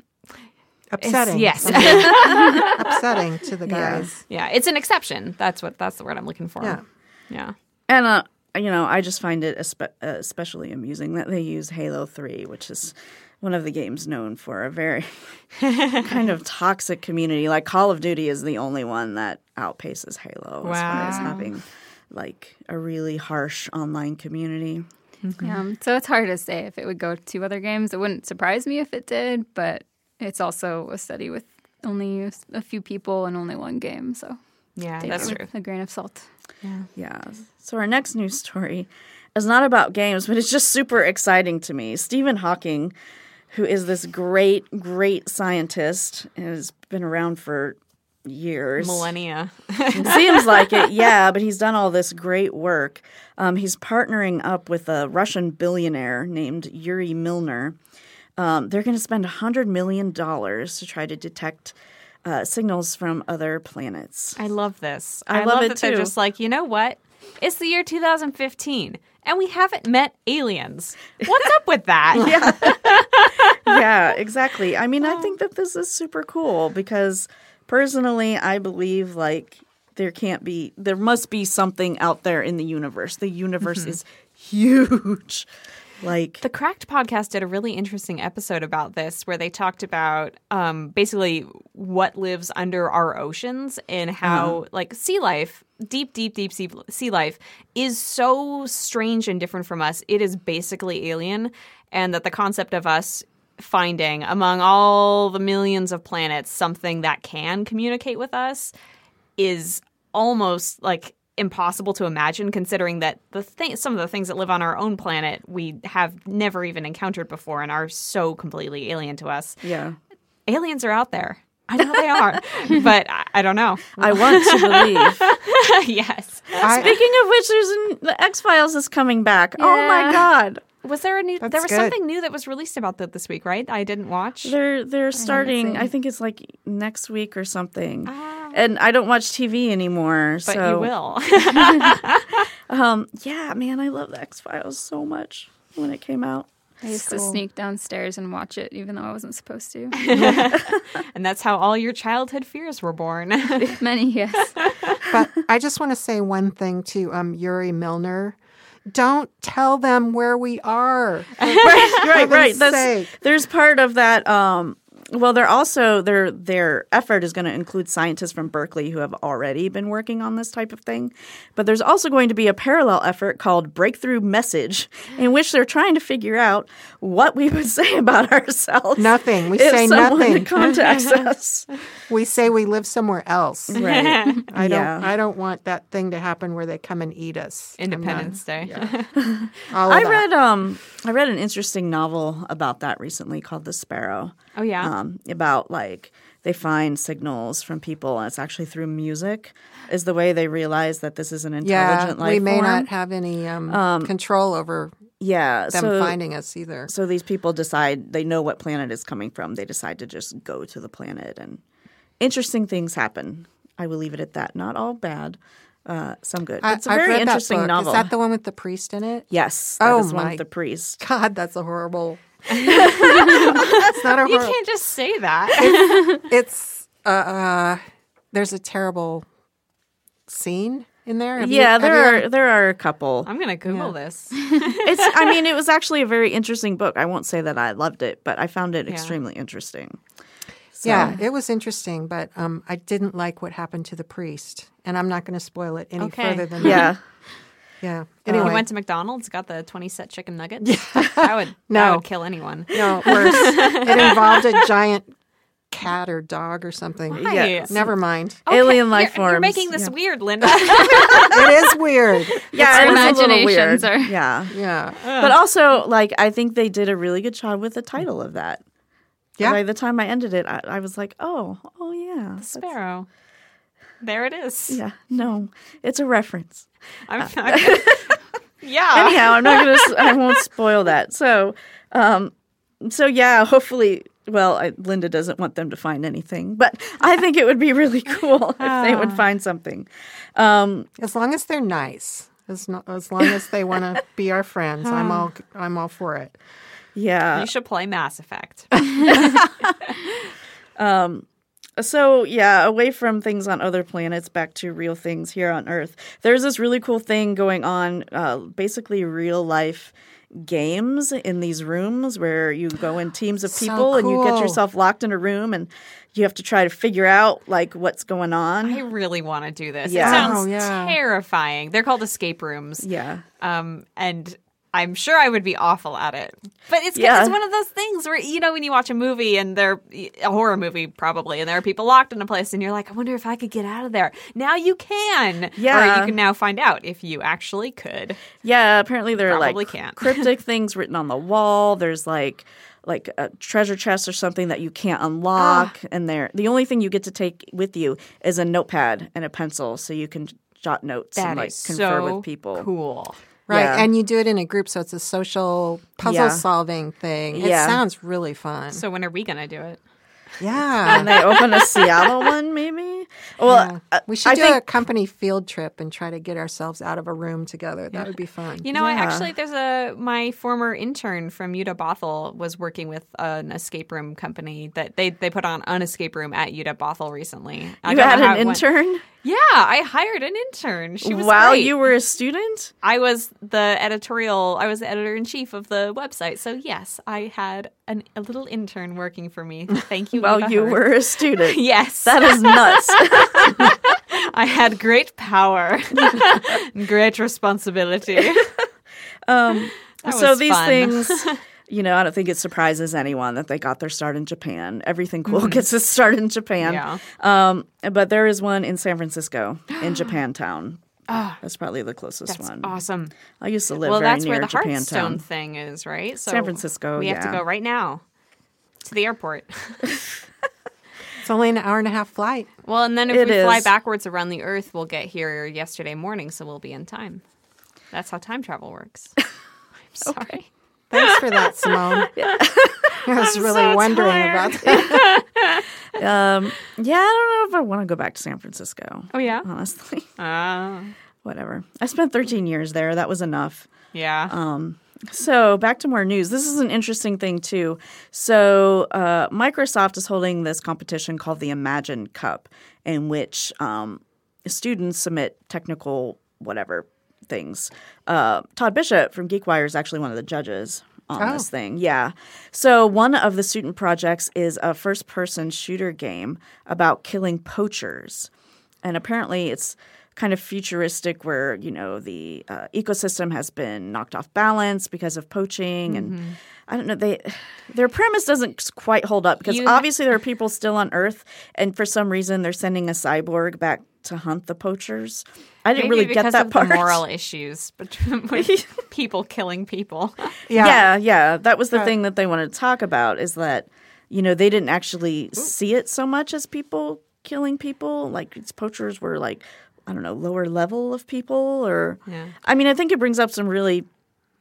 Speaker 5: Upsetting.
Speaker 4: yes,
Speaker 5: upsetting to the guys.
Speaker 4: yeah, it's an exception. That's what that's the word I'm looking for.
Speaker 5: Yeah.
Speaker 4: yeah.
Speaker 3: And uh, you know, I just find it espe- uh, especially amusing that they use Halo Three, which is one of the games known for a very kind of toxic community. Like Call of Duty is the only one that outpaces Halo as far as having like a really harsh online community. Mm-hmm.
Speaker 6: yeah um, so it's hard to say if it would go to other games it wouldn't surprise me if it did but it's also a study with only a, a few people and only one game so
Speaker 4: Yeah, that's true.
Speaker 6: a grain of salt
Speaker 3: Yeah. Yeah. So our next news story is not about games, but it's just super exciting to me. Stephen Hawking, who is this great, great scientist, has been around for years.
Speaker 4: Millennia.
Speaker 3: It seems like it, yeah, but he's done all this great work. Um, he's partnering up with a Russian billionaire named Yuri Milner. Um, they're going to spend $100 million to try to detect uh, signals from other planets.
Speaker 4: I love this.
Speaker 3: I love it
Speaker 4: that they're
Speaker 3: too.
Speaker 4: just like, you know what? It's the year 2015, and we haven't met aliens. What's up with that?
Speaker 3: yeah, exactly. I mean, I think that this is super cool because personally, I believe like there can't be, there must be something out there in the universe. The universe mm-hmm. is huge. Like
Speaker 4: The Cracked podcast did a really interesting episode about this where they talked about um, basically what lives under our oceans and how, like, sea life, deep, deep, deep sea, sea life, is so strange and different from us. It is basically alien, and that the concept of us finding among all the millions of planets something that can communicate with us is almost like impossible to imagine considering that the thing some of the things that live on our own planet we have never even encountered before and are so completely alien to us.
Speaker 3: yeah.
Speaker 4: Aliens are out there. I know they are, but I, I don't know.
Speaker 3: I want to believe.
Speaker 4: yes.
Speaker 5: I-
Speaker 3: Speaking of which, there's an, the X Files is coming back. Oh my god,
Speaker 4: Was there a new there was
Speaker 5: good.
Speaker 4: something new that was released about that this week, right? I didn't watch.
Speaker 3: they're they're starting.
Speaker 6: seen.
Speaker 3: I think it's like next week or something. Ah. And I don't watch TV anymore.
Speaker 4: but
Speaker 3: so
Speaker 4: you will.
Speaker 3: Um, yeah, man, I love the X Files so much when it came out.
Speaker 6: I used to sneak downstairs and watch it, even though I wasn't supposed to.
Speaker 4: and that's how all your childhood fears were born.
Speaker 6: Many, yes.
Speaker 5: But I just want to say one thing to um, Yuri Milner. Don't tell them where we are.
Speaker 3: right, right, right. That's, there's part of that. Um, well, they're also their their effort is going to include scientists from Berkeley who have already been working on this type of thing, but there's also going to be a parallel effort called Breakthrough Message, in which they're trying to figure out what we would say about ourselves.
Speaker 5: Nothing. We
Speaker 3: if
Speaker 5: say
Speaker 3: someone
Speaker 5: nothing.
Speaker 3: contacts us.
Speaker 5: We say we live somewhere else.
Speaker 3: Right.
Speaker 5: I don't. I don't want that thing to happen where they come and eat us. I'm not-
Speaker 4: Independence Day.
Speaker 5: all of
Speaker 3: I
Speaker 5: that.
Speaker 3: read um I read an interesting novel about that recently called The Sparrow.
Speaker 4: Oh yeah.
Speaker 3: um, about like they find signals from people, and it's actually through music is the way they realize that this is an
Speaker 5: Yeah,
Speaker 3: intelligent life
Speaker 5: we may
Speaker 3: form.
Speaker 5: not have any um, control over
Speaker 3: yeah,
Speaker 5: them
Speaker 3: so
Speaker 5: finding us either.
Speaker 3: so these people decide they know what planet is coming from. They decide to just go to the planet, and interesting things happen. I will leave it at that. Not all bad, uh, some good.
Speaker 5: I-
Speaker 3: it's a very interesting novel.
Speaker 5: Is that the one with the priest in it?
Speaker 3: yes, that
Speaker 5: Oh my
Speaker 3: with the priest.
Speaker 5: God, that's a horrible. it's not a
Speaker 4: you
Speaker 5: horrible.
Speaker 4: can't just say that.
Speaker 5: It's uh, uh, there's a terrible scene in there. Have
Speaker 3: Yeah,
Speaker 5: have
Speaker 3: there
Speaker 5: you-
Speaker 3: are there are a couple.
Speaker 4: I'm gonna Google this.
Speaker 3: it's i mean it was actually a very interesting book i won't say that i loved it but i found it extremely interesting So-
Speaker 5: Yeah, it was interesting, but um, I didn't like what happened to the priest, and I'm not going to spoil it any
Speaker 4: Okay.
Speaker 5: further than that.
Speaker 3: Yeah
Speaker 5: Yeah.
Speaker 4: Anyway.
Speaker 5: Anyway,
Speaker 4: You went to McDonald's, got the 20 set chicken nuggets. I would that
Speaker 5: No.
Speaker 4: would kill anyone.
Speaker 5: no, worse. it involved a giant cat or dog or something.
Speaker 4: Why?
Speaker 5: Never mind.
Speaker 3: alien life
Speaker 4: you're,
Speaker 3: forms
Speaker 4: You're making this
Speaker 3: yeah.
Speaker 4: weird, Linda.
Speaker 5: it is weird.
Speaker 3: yeah
Speaker 6: Our
Speaker 3: it is a little
Speaker 6: imaginations
Speaker 3: weird.
Speaker 6: are-
Speaker 3: yeah
Speaker 5: Yeah.
Speaker 3: but also like i think they did a really good job with the title of that
Speaker 5: Yeah.
Speaker 3: by the time i ended it i, I was like oh oh yeah that's-
Speaker 4: Sparrow. There it is.
Speaker 3: yeah no it's a reference
Speaker 4: I'm not, yeah.
Speaker 3: anyhow i'm not gonna I won't spoil that so um so yeah hopefully well I, linda doesn't want them to find anything but i think it would be really cool if they would find something um
Speaker 5: As long as they're nice, as no, as long as they want to be our friends, I'm all I'm all for it.
Speaker 3: yeah
Speaker 4: You should play Mass Effect.
Speaker 3: So yeah away from things on other planets back to real things here on earth there's this really cool thing going on uh, basically real life games in these rooms where you go in teams of
Speaker 5: So
Speaker 3: people and you get yourself locked in a room and you have to try to figure out like what's going on
Speaker 4: I really want to do this.
Speaker 3: Yeah.
Speaker 4: It sounds
Speaker 5: Oh, yeah.
Speaker 4: terrifying. They're called escape rooms.
Speaker 3: yeah
Speaker 4: Um, and I'm sure I would be awful at it. But it's,
Speaker 3: Yeah.
Speaker 4: it's one of those things where, you know, when you watch a movie and they're a horror movie probably, and there are people locked in a place and you're like, I wonder if I could get out of there. Now you can. Or
Speaker 3: Yeah.
Speaker 4: you can now find out if you actually could.
Speaker 3: Yeah, apparently there are like
Speaker 4: can't.
Speaker 3: cryptic things written on the wall. There's like like a treasure chest or something that you can't unlock,
Speaker 4: Ah.
Speaker 3: and there the only thing you get to take with you is a notepad and a pencil, so you can jot notes
Speaker 4: That
Speaker 3: and like
Speaker 4: is
Speaker 3: confer
Speaker 4: so
Speaker 3: with people.
Speaker 4: cool.
Speaker 5: Right.
Speaker 3: Yeah.
Speaker 5: And you do it in a group, so it's a social puzzle
Speaker 3: Yeah.
Speaker 5: solving thing. It
Speaker 3: Yeah.
Speaker 5: sounds really fun.
Speaker 4: So when are we going to do it?
Speaker 5: yeah.
Speaker 3: And they open a Seattle one, maybe. Well, uh,
Speaker 5: we should
Speaker 3: I
Speaker 5: do
Speaker 3: think
Speaker 5: a company field trip and try to get ourselves out of a room together. That would be fun.
Speaker 4: You know, I
Speaker 3: Yeah.
Speaker 4: actually there's a my former intern from UW Bothell was working with an escape room company that they they put on an escape room at UW Bothell recently. I
Speaker 3: you had an
Speaker 4: intern. went. Yeah, I hired an intern. She was
Speaker 3: While
Speaker 4: great.
Speaker 3: you were a student?
Speaker 4: I was the editorial. I was the editor in chief of the website. So yes, I had an, a little intern working for me. Thank you.
Speaker 3: While you were a student.
Speaker 4: Yes,
Speaker 3: That is nuts.
Speaker 4: I had great power, and great responsibility.
Speaker 3: Um, so these
Speaker 4: fun.
Speaker 3: things, you know, I don't think it surprises anyone that they got their start in Japan. Everything cool gets its start in Japan.
Speaker 4: Yeah.
Speaker 3: Um, but there is one in San Francisco, in Japantown. that's probably the closest
Speaker 4: That's
Speaker 3: one.
Speaker 4: awesome.
Speaker 3: I used to live
Speaker 4: well,
Speaker 3: very
Speaker 4: that's where the Hearthstone
Speaker 3: Japantown.
Speaker 4: thing is, right? So
Speaker 3: San Francisco,
Speaker 4: We have to go right now to the airport.
Speaker 5: It's only an hour and a half flight.
Speaker 4: well, and then if
Speaker 3: It
Speaker 4: we fly backwards around the Earth, we'll get here yesterday morning, so we'll be in time. That's how time travel works. I'm sorry.
Speaker 5: Thanks for that, Simone. I was really
Speaker 4: so
Speaker 5: wondering
Speaker 4: tired.
Speaker 5: about that.
Speaker 3: Um, yeah, I don't know if I want to go back to San Francisco.
Speaker 4: Oh yeah.
Speaker 3: Honestly,
Speaker 4: Uh,
Speaker 3: whatever. I spent 13 years there. That was enough.
Speaker 4: yeah.
Speaker 3: Um, So back to more news. This is an interesting thing too. So uh, Microsoft is holding this competition called the Imagine Cup, in which um, students submit technical whatever things. Uh, Todd Bishop from GeekWire is actually one of the judges on this thing. Yeah. So one of the student projects is a first-person shooter game about killing poachers, and apparently it's kind of futuristic where you know the uh, ecosystem has been knocked off balance because of poaching and i don't know they their premise doesn't quite hold up because
Speaker 4: You-
Speaker 3: obviously there are people still on earth and for some reason they're sending a cyborg back to hunt the poachers. I didn't
Speaker 4: Maybe
Speaker 3: really get that
Speaker 4: of
Speaker 3: part.
Speaker 4: the moral issues between with people killing people.
Speaker 3: yeah. Yeah, yeah, that was the uh, thing that they wanted to talk about is that you know they didn't actually see it so much as people killing people. Like it's poachers were like i don't know lower level of people or
Speaker 4: Yeah.
Speaker 3: i mean i think it brings up some really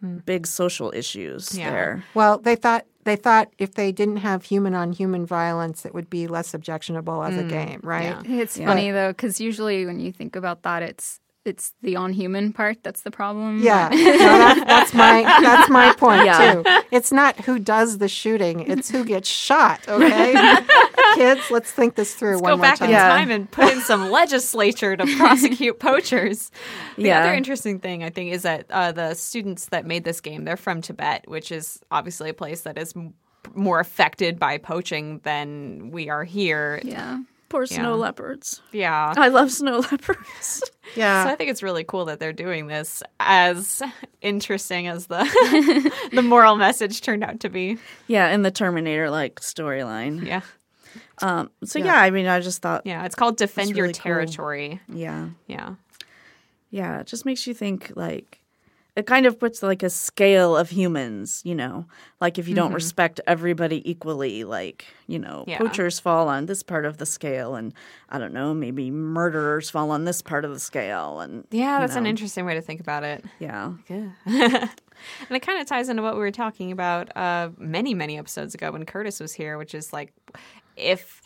Speaker 3: Mm. big social issues
Speaker 4: Yeah.
Speaker 3: there
Speaker 5: Well, they thought they thought if they didn't have human on human violence, it would be less objectionable as a mm. game, right?
Speaker 4: yeah.
Speaker 6: It's funny though, because usually when you think about that, it's it's the on human part that's the problem.
Speaker 5: Yeah, No, that- that's my that's my point
Speaker 3: Yeah.
Speaker 5: too. It's not who does the shooting; it's who gets shot. Okay, kids, let's think this through
Speaker 4: Let's
Speaker 5: one
Speaker 4: go
Speaker 5: more
Speaker 4: back
Speaker 5: time.
Speaker 4: in
Speaker 3: Yeah.
Speaker 4: time and put in some legislature to prosecute poachers. The
Speaker 3: Yeah.
Speaker 4: other interesting thing I think is that uh, the students that made this game they're from Tibet, which is obviously a place that is m- more affected by poaching than we are here.
Speaker 6: yeah.
Speaker 3: Poor snow
Speaker 4: Yeah.
Speaker 3: leopards
Speaker 4: Yeah.
Speaker 3: i love snow leopards
Speaker 5: Yeah,
Speaker 4: So I think it's really cool that they're doing this. As interesting as the the moral message turned out to be.
Speaker 3: yeah in the terminator like storyline
Speaker 4: Yeah,
Speaker 3: um so yeah. i mean i just thought
Speaker 4: yeah. It's called Defend Your
Speaker 3: really cool.
Speaker 4: Territory.
Speaker 3: yeah
Speaker 4: Yeah,
Speaker 3: Yeah, it just makes you think like it kind of puts like a scale of humans, you know. Like if you don't respect everybody equally, like, you know,
Speaker 4: Yeah.
Speaker 3: poachers fall on this part of the scale and I don't know, maybe murderers fall on this part of the scale and
Speaker 4: yeah.
Speaker 3: you
Speaker 4: That's an interesting way to think about it.
Speaker 3: Yeah.
Speaker 4: And it kind of ties into what we were talking about uh, many, many episodes ago when Curtis was here, which is like if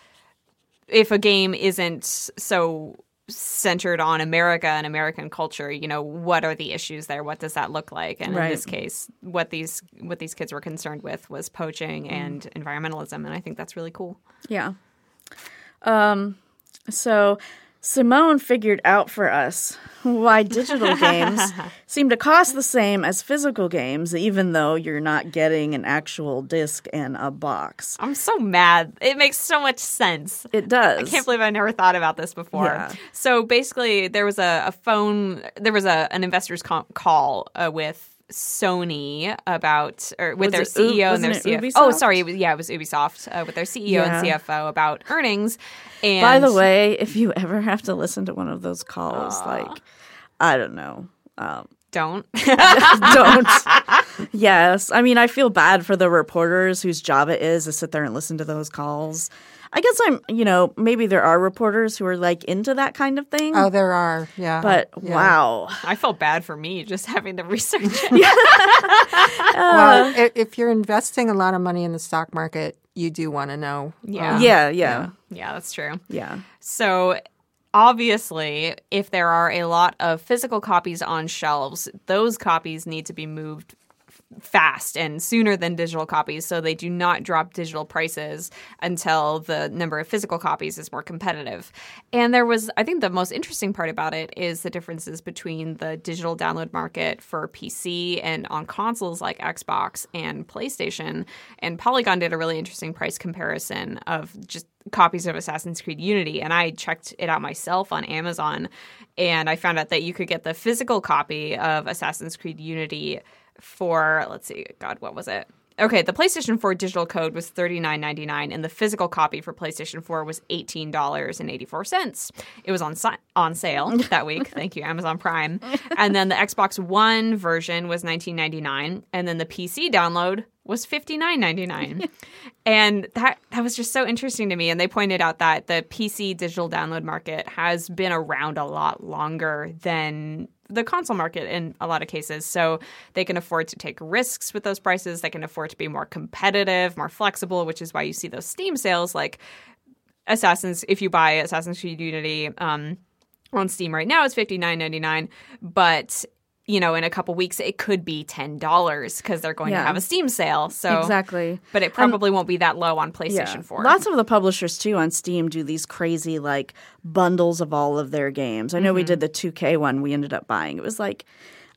Speaker 4: if a game isn't so centered on America and American culture, you know, what are the issues there? What does that look like? And in this case, what these what these kids were concerned with was poaching and environmentalism, and I think that's really cool.
Speaker 3: Yeah. Um so Simone figured out for us why digital games seem to cost the same as physical games, even though you're not getting an actual disc and a box.
Speaker 4: I'm so mad. It makes so much sense.
Speaker 3: It does.
Speaker 4: I can't believe I never thought about this before.
Speaker 3: Yeah.
Speaker 4: So basically, there was a, a phone, there was a an investors call uh, with Sony about, or with
Speaker 3: Was
Speaker 4: their
Speaker 3: U-
Speaker 4: CEO and their CFO. Oh, sorry, it was, yeah, it was Ubisoft uh, with their CEO and CFO about earnings. And
Speaker 3: By the way, if you ever have to listen to one of those calls, like I don't know, um,
Speaker 4: don't.
Speaker 3: don't. yes, I mean I feel bad for the reporters whose job it is to sit there and listen to those calls. I guess I'm, you know, maybe there are reporters who are like into that kind of thing.
Speaker 5: oh, there are. Yeah,
Speaker 3: but
Speaker 5: Yeah.
Speaker 3: wow,
Speaker 4: I felt bad for me just having to research it.
Speaker 5: Well, if you're investing a lot of money in the stock market, you do want to know.
Speaker 4: Yeah.
Speaker 5: um,
Speaker 3: yeah, yeah,
Speaker 4: yeah, that's true.
Speaker 3: yeah,
Speaker 4: So obviously, if there are a lot of physical copies on shelves, those copies need to be moved f- fast and sooner than digital copies, so they do not drop digital prices until the number of physical copies is more competitive. And there was, I think, the most interesting part about it is the differences between the digital download market for PC and on consoles like Xbox and PlayStation. And Polygon did a really interesting price comparison of just copies of Assassin's Creed Unity, and I checked it out myself on Amazon, and I found out that you could get the physical copy of Assassin's Creed Unity for let's see, God, what was it? Okay, the PlayStation 4 digital code was $39.99 and the physical copy for PlayStation 4 was $18.84. It was on si- on sale that week. Thank you Amazon Prime. And then the Xbox One version was $19.99 and then the PC download was $59.99. and that that was just so interesting to me and they pointed out that the PC digital download market has been around a lot longer than the console market in a lot of cases. So they can afford to take risks with those prices. They can afford to be more competitive, more flexible, which is why you see those Steam sales like Assassin's. If you buy Assassin's Creed Unity um, on Steam right now, it's fifty nine ninety nine, but you know, in a couple weeks, it could be ten dollars because they're going
Speaker 3: Yeah.
Speaker 4: to have a Steam sale. So
Speaker 3: Exactly.
Speaker 4: but it probably won't be that low on PlayStation Four.
Speaker 3: Lots of the publishers too on Steam do these crazy like bundles of all of their games. I know
Speaker 4: Mm-hmm.
Speaker 3: we did the 2K one we ended up buying. It was like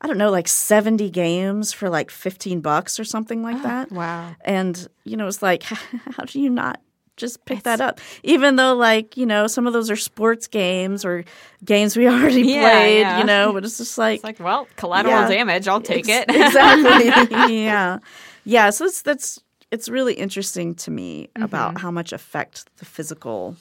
Speaker 3: I don't know, like 70 games for like 15 bucks or something like that.
Speaker 5: Wow.
Speaker 3: And you know, it's like how do you not just pick that up? Even though like, you know, some of those are sports games or games we already
Speaker 4: Yeah,
Speaker 3: played,
Speaker 4: yeah.
Speaker 3: you know, but it's just like
Speaker 4: it's like, well, collateral
Speaker 3: Yeah.
Speaker 4: damage. I'll take it.
Speaker 3: exactly. yeah, yeah. So it's that's it's really interesting to me
Speaker 4: Mm-hmm.
Speaker 3: about how much effect the physical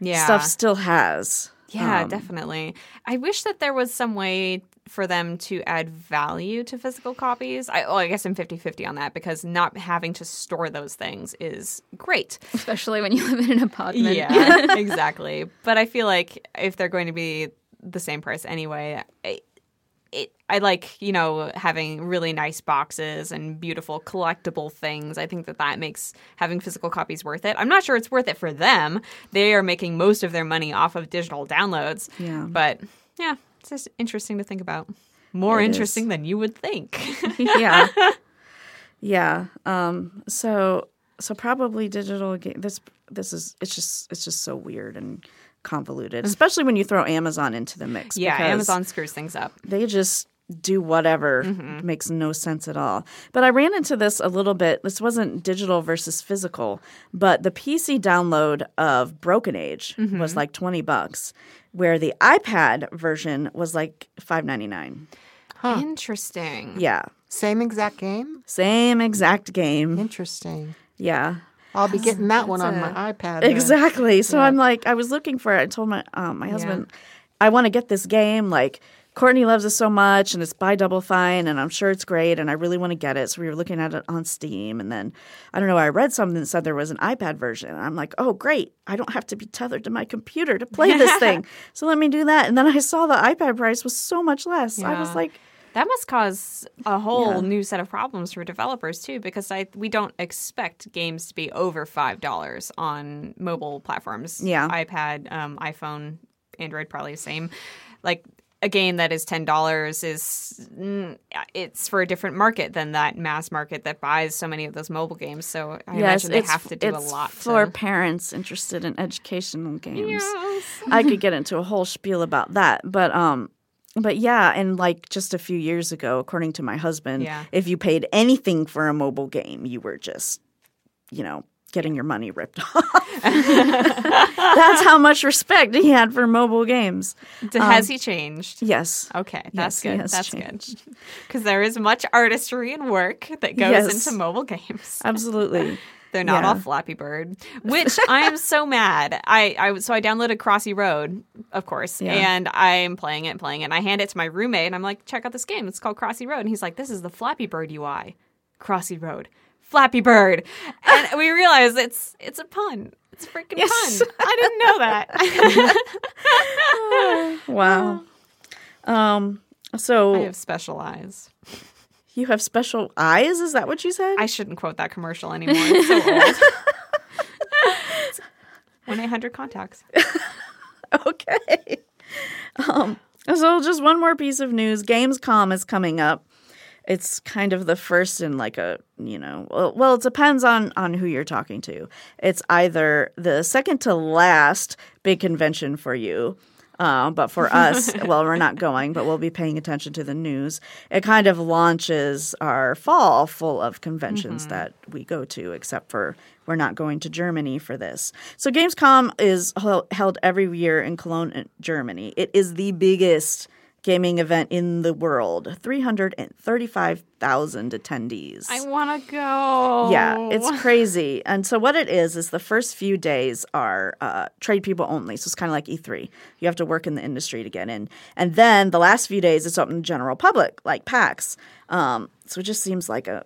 Speaker 4: yeah.
Speaker 3: stuff still has.
Speaker 4: Yeah,
Speaker 3: Um,
Speaker 4: definitely. I wish that there was some way for them to add value to physical copies. I, well, I guess I'm 50 50 on that because not having to store those things is great.
Speaker 6: especially when you live in an apartment.
Speaker 4: Yeah, exactly. But I feel like if they're going to be the same price anyway, I, it, I like, you know, having really nice boxes and beautiful collectible things. I think that that makes having physical copies worth it. I'm not sure it's worth it for them. They are making most of their money off of digital downloads.
Speaker 3: Yeah.
Speaker 4: But yeah, it's just interesting to think about. More
Speaker 3: It is.
Speaker 4: interesting than you would think.
Speaker 3: yeah, yeah. Um, so so probably digital game. This this is it's just it's just so weird and convoluted, especially when you throw Amazon into the mix.
Speaker 4: Mm. yeah, Amazon screws things up.
Speaker 3: they just do whatever makes no sense at all. But I ran into this a little bit. This wasn't digital versus physical, but the PC download of Broken Age was like 20 bucks, where the iPad version was like 5.99. Huh.
Speaker 4: Interesting.
Speaker 3: Yeah.
Speaker 5: Same exact game?
Speaker 3: Same exact game.
Speaker 5: Interesting.
Speaker 3: Yeah.
Speaker 5: I'll be getting that one on
Speaker 3: that's
Speaker 5: my iPad. then.
Speaker 3: Exactly. So I'm like, I was looking for it. I told my um, my husband, I want to get this game. Like Courtney loves it so much, and it's by Double Fine, and I'm sure it's great, and I really want to get it. So we were looking at it on Steam, and then I don't know. I read something that said there was an iPad version. And I'm like, oh great! I don't have to be tethered to my computer to play this thing. So let me do that. And then I saw the iPad price was so much less. I was like,
Speaker 4: That must cause a whole
Speaker 3: Yeah.
Speaker 4: new set of problems for developers too, because I we don't expect games to be over five dollars on mobile platforms.
Speaker 3: Yeah.
Speaker 4: iPad, um, iPhone, Android, probably the same. Like a game that is ten dollars is mm, it's for a different market than that mass market that buys so many of those mobile games. So I imagine they have to do a lot
Speaker 3: for
Speaker 4: to.
Speaker 3: parents interested in educational games. I could get into a whole spiel about that, but um, but yeah, and like just a few years ago, according to my husband,
Speaker 4: Yeah.
Speaker 3: if you paid anything for a mobile game, you were just, you know, getting your money ripped off. That's how much respect he had for mobile games.
Speaker 4: Has um, he changed?
Speaker 3: Yes.
Speaker 4: Okay, that's
Speaker 3: Yes,
Speaker 4: good. That's
Speaker 3: changed.
Speaker 4: good. Because there is much artistry and work that goes
Speaker 3: Yes.
Speaker 4: into mobile games.
Speaker 3: Absolutely.
Speaker 4: They're not all Flappy Bird, which I am so mad. I, I so I downloaded Crossy Road, of course,
Speaker 3: Yeah.
Speaker 4: and I'm playing it, and playing it. And I hand it to my roommate, and I'm like, "Check out this game. It's called Crossy Road." And he's like, "This is the Flappy Bird UI, Crossy Road, Flappy Bird." And we realize it's it's a pun. It's a freaking
Speaker 3: Yes.
Speaker 4: pun. I didn't know that.
Speaker 3: Wow. Um.
Speaker 4: I
Speaker 3: So
Speaker 4: have special eyes.
Speaker 3: you have special eyes? Is that what you said?
Speaker 4: I shouldn't quote that commercial anymore. It's so old. One eight hundred contacts.
Speaker 3: okay. Um, so just one more piece of news. Gamescom is coming up. It's kind of the first in like a you know well, well it depends on on who you're talking to it's either the second to last big convention for you uh, but for us, well, we're not going, but we'll be paying attention to the news. It kind of launches our fall full of conventions that we go to, except for we're not going to Germany for this. So Gamescom is held every year in Cologne, uh, Germany. It is the biggest gaming event in the world 335,000 attendees.
Speaker 4: I want to go.
Speaker 3: Yeah, it's crazy. And so what it is is the first few days are uh, trade people only. So it's kind of like E3. You have to work in the industry to get in, and then the last few days it's open to general public, like PAX. Um, so it just seems like a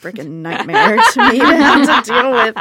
Speaker 3: freaking nightmare to me to have to deal with,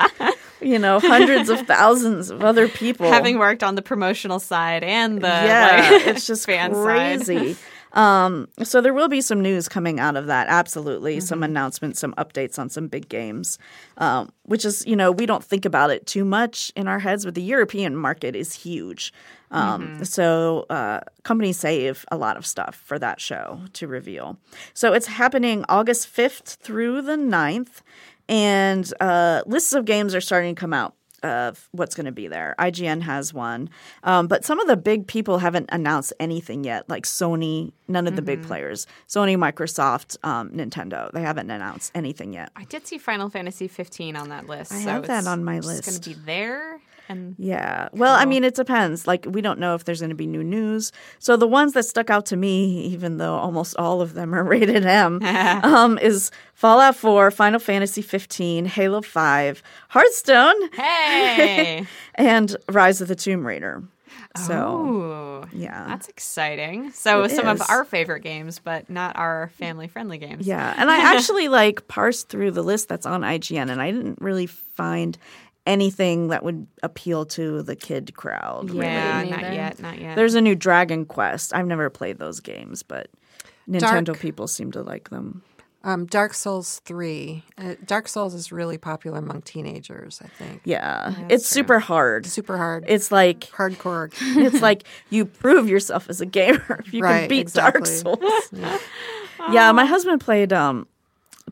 Speaker 3: you know, hundreds of thousands of other people.
Speaker 4: having worked on the promotional side and the
Speaker 3: yeah,
Speaker 4: like,
Speaker 3: it's just
Speaker 4: fan
Speaker 3: crazy. Um, so there will be some news coming out of that. Absolutely, some
Speaker 4: Mm-hmm.
Speaker 3: announcements, some updates on some big games. Um, which is, you know, we don't think about it too much in our heads, but the European market is huge. Um,
Speaker 4: Mm-hmm.
Speaker 3: So uh, companies save a lot of stuff for that show to reveal. So it's happening August fifth through the 9th, and uh, lists of games are starting to come out of what's going to be there. IGN has one, um, but some of the big people haven't announced anything yet. Like Sony, none of the big players. Sony, Microsoft, um, Nintendo. They haven't announced anything yet.
Speaker 4: I did see Final Fantasy 15 on that list.
Speaker 3: I
Speaker 4: so
Speaker 3: have that on my list.
Speaker 4: going to be there. And
Speaker 3: Yeah. Well, I mean, it depends. Like, we don't know if there's going to be new news. So the ones that stuck out to me, even though almost all of them are rated M, um, is Fallout 4, Final Fantasy 15, Halo 5, Hearthstone,
Speaker 4: hey,
Speaker 3: and Rise of the Tomb Raider. So,
Speaker 4: Ooh,
Speaker 3: yeah.
Speaker 4: that's exciting. So
Speaker 3: It
Speaker 4: some of our favorite games, but not our family-friendly games.
Speaker 3: Yeah, and I actually like parsed through the list that's on IGN, and I didn't really find anything that would appeal to the kid crowd.
Speaker 4: yeah,
Speaker 3: really.
Speaker 4: not
Speaker 6: neither.
Speaker 4: yet, not yet.
Speaker 3: There's a new Dragon Quest. I've never played those games, but Nintendo
Speaker 5: Dark.
Speaker 3: people seem to like them.
Speaker 5: Um, Dark Souls 3. Uh, Dark Souls is really popular among teenagers, I think.
Speaker 3: Yeah, it's super hard.
Speaker 5: Super hard.
Speaker 3: It's like
Speaker 5: hardcore.
Speaker 3: it's like you prove yourself as a gamer if you can
Speaker 5: Right,
Speaker 3: beat Dark
Speaker 5: exactly.
Speaker 3: Souls. yeah, my husband played um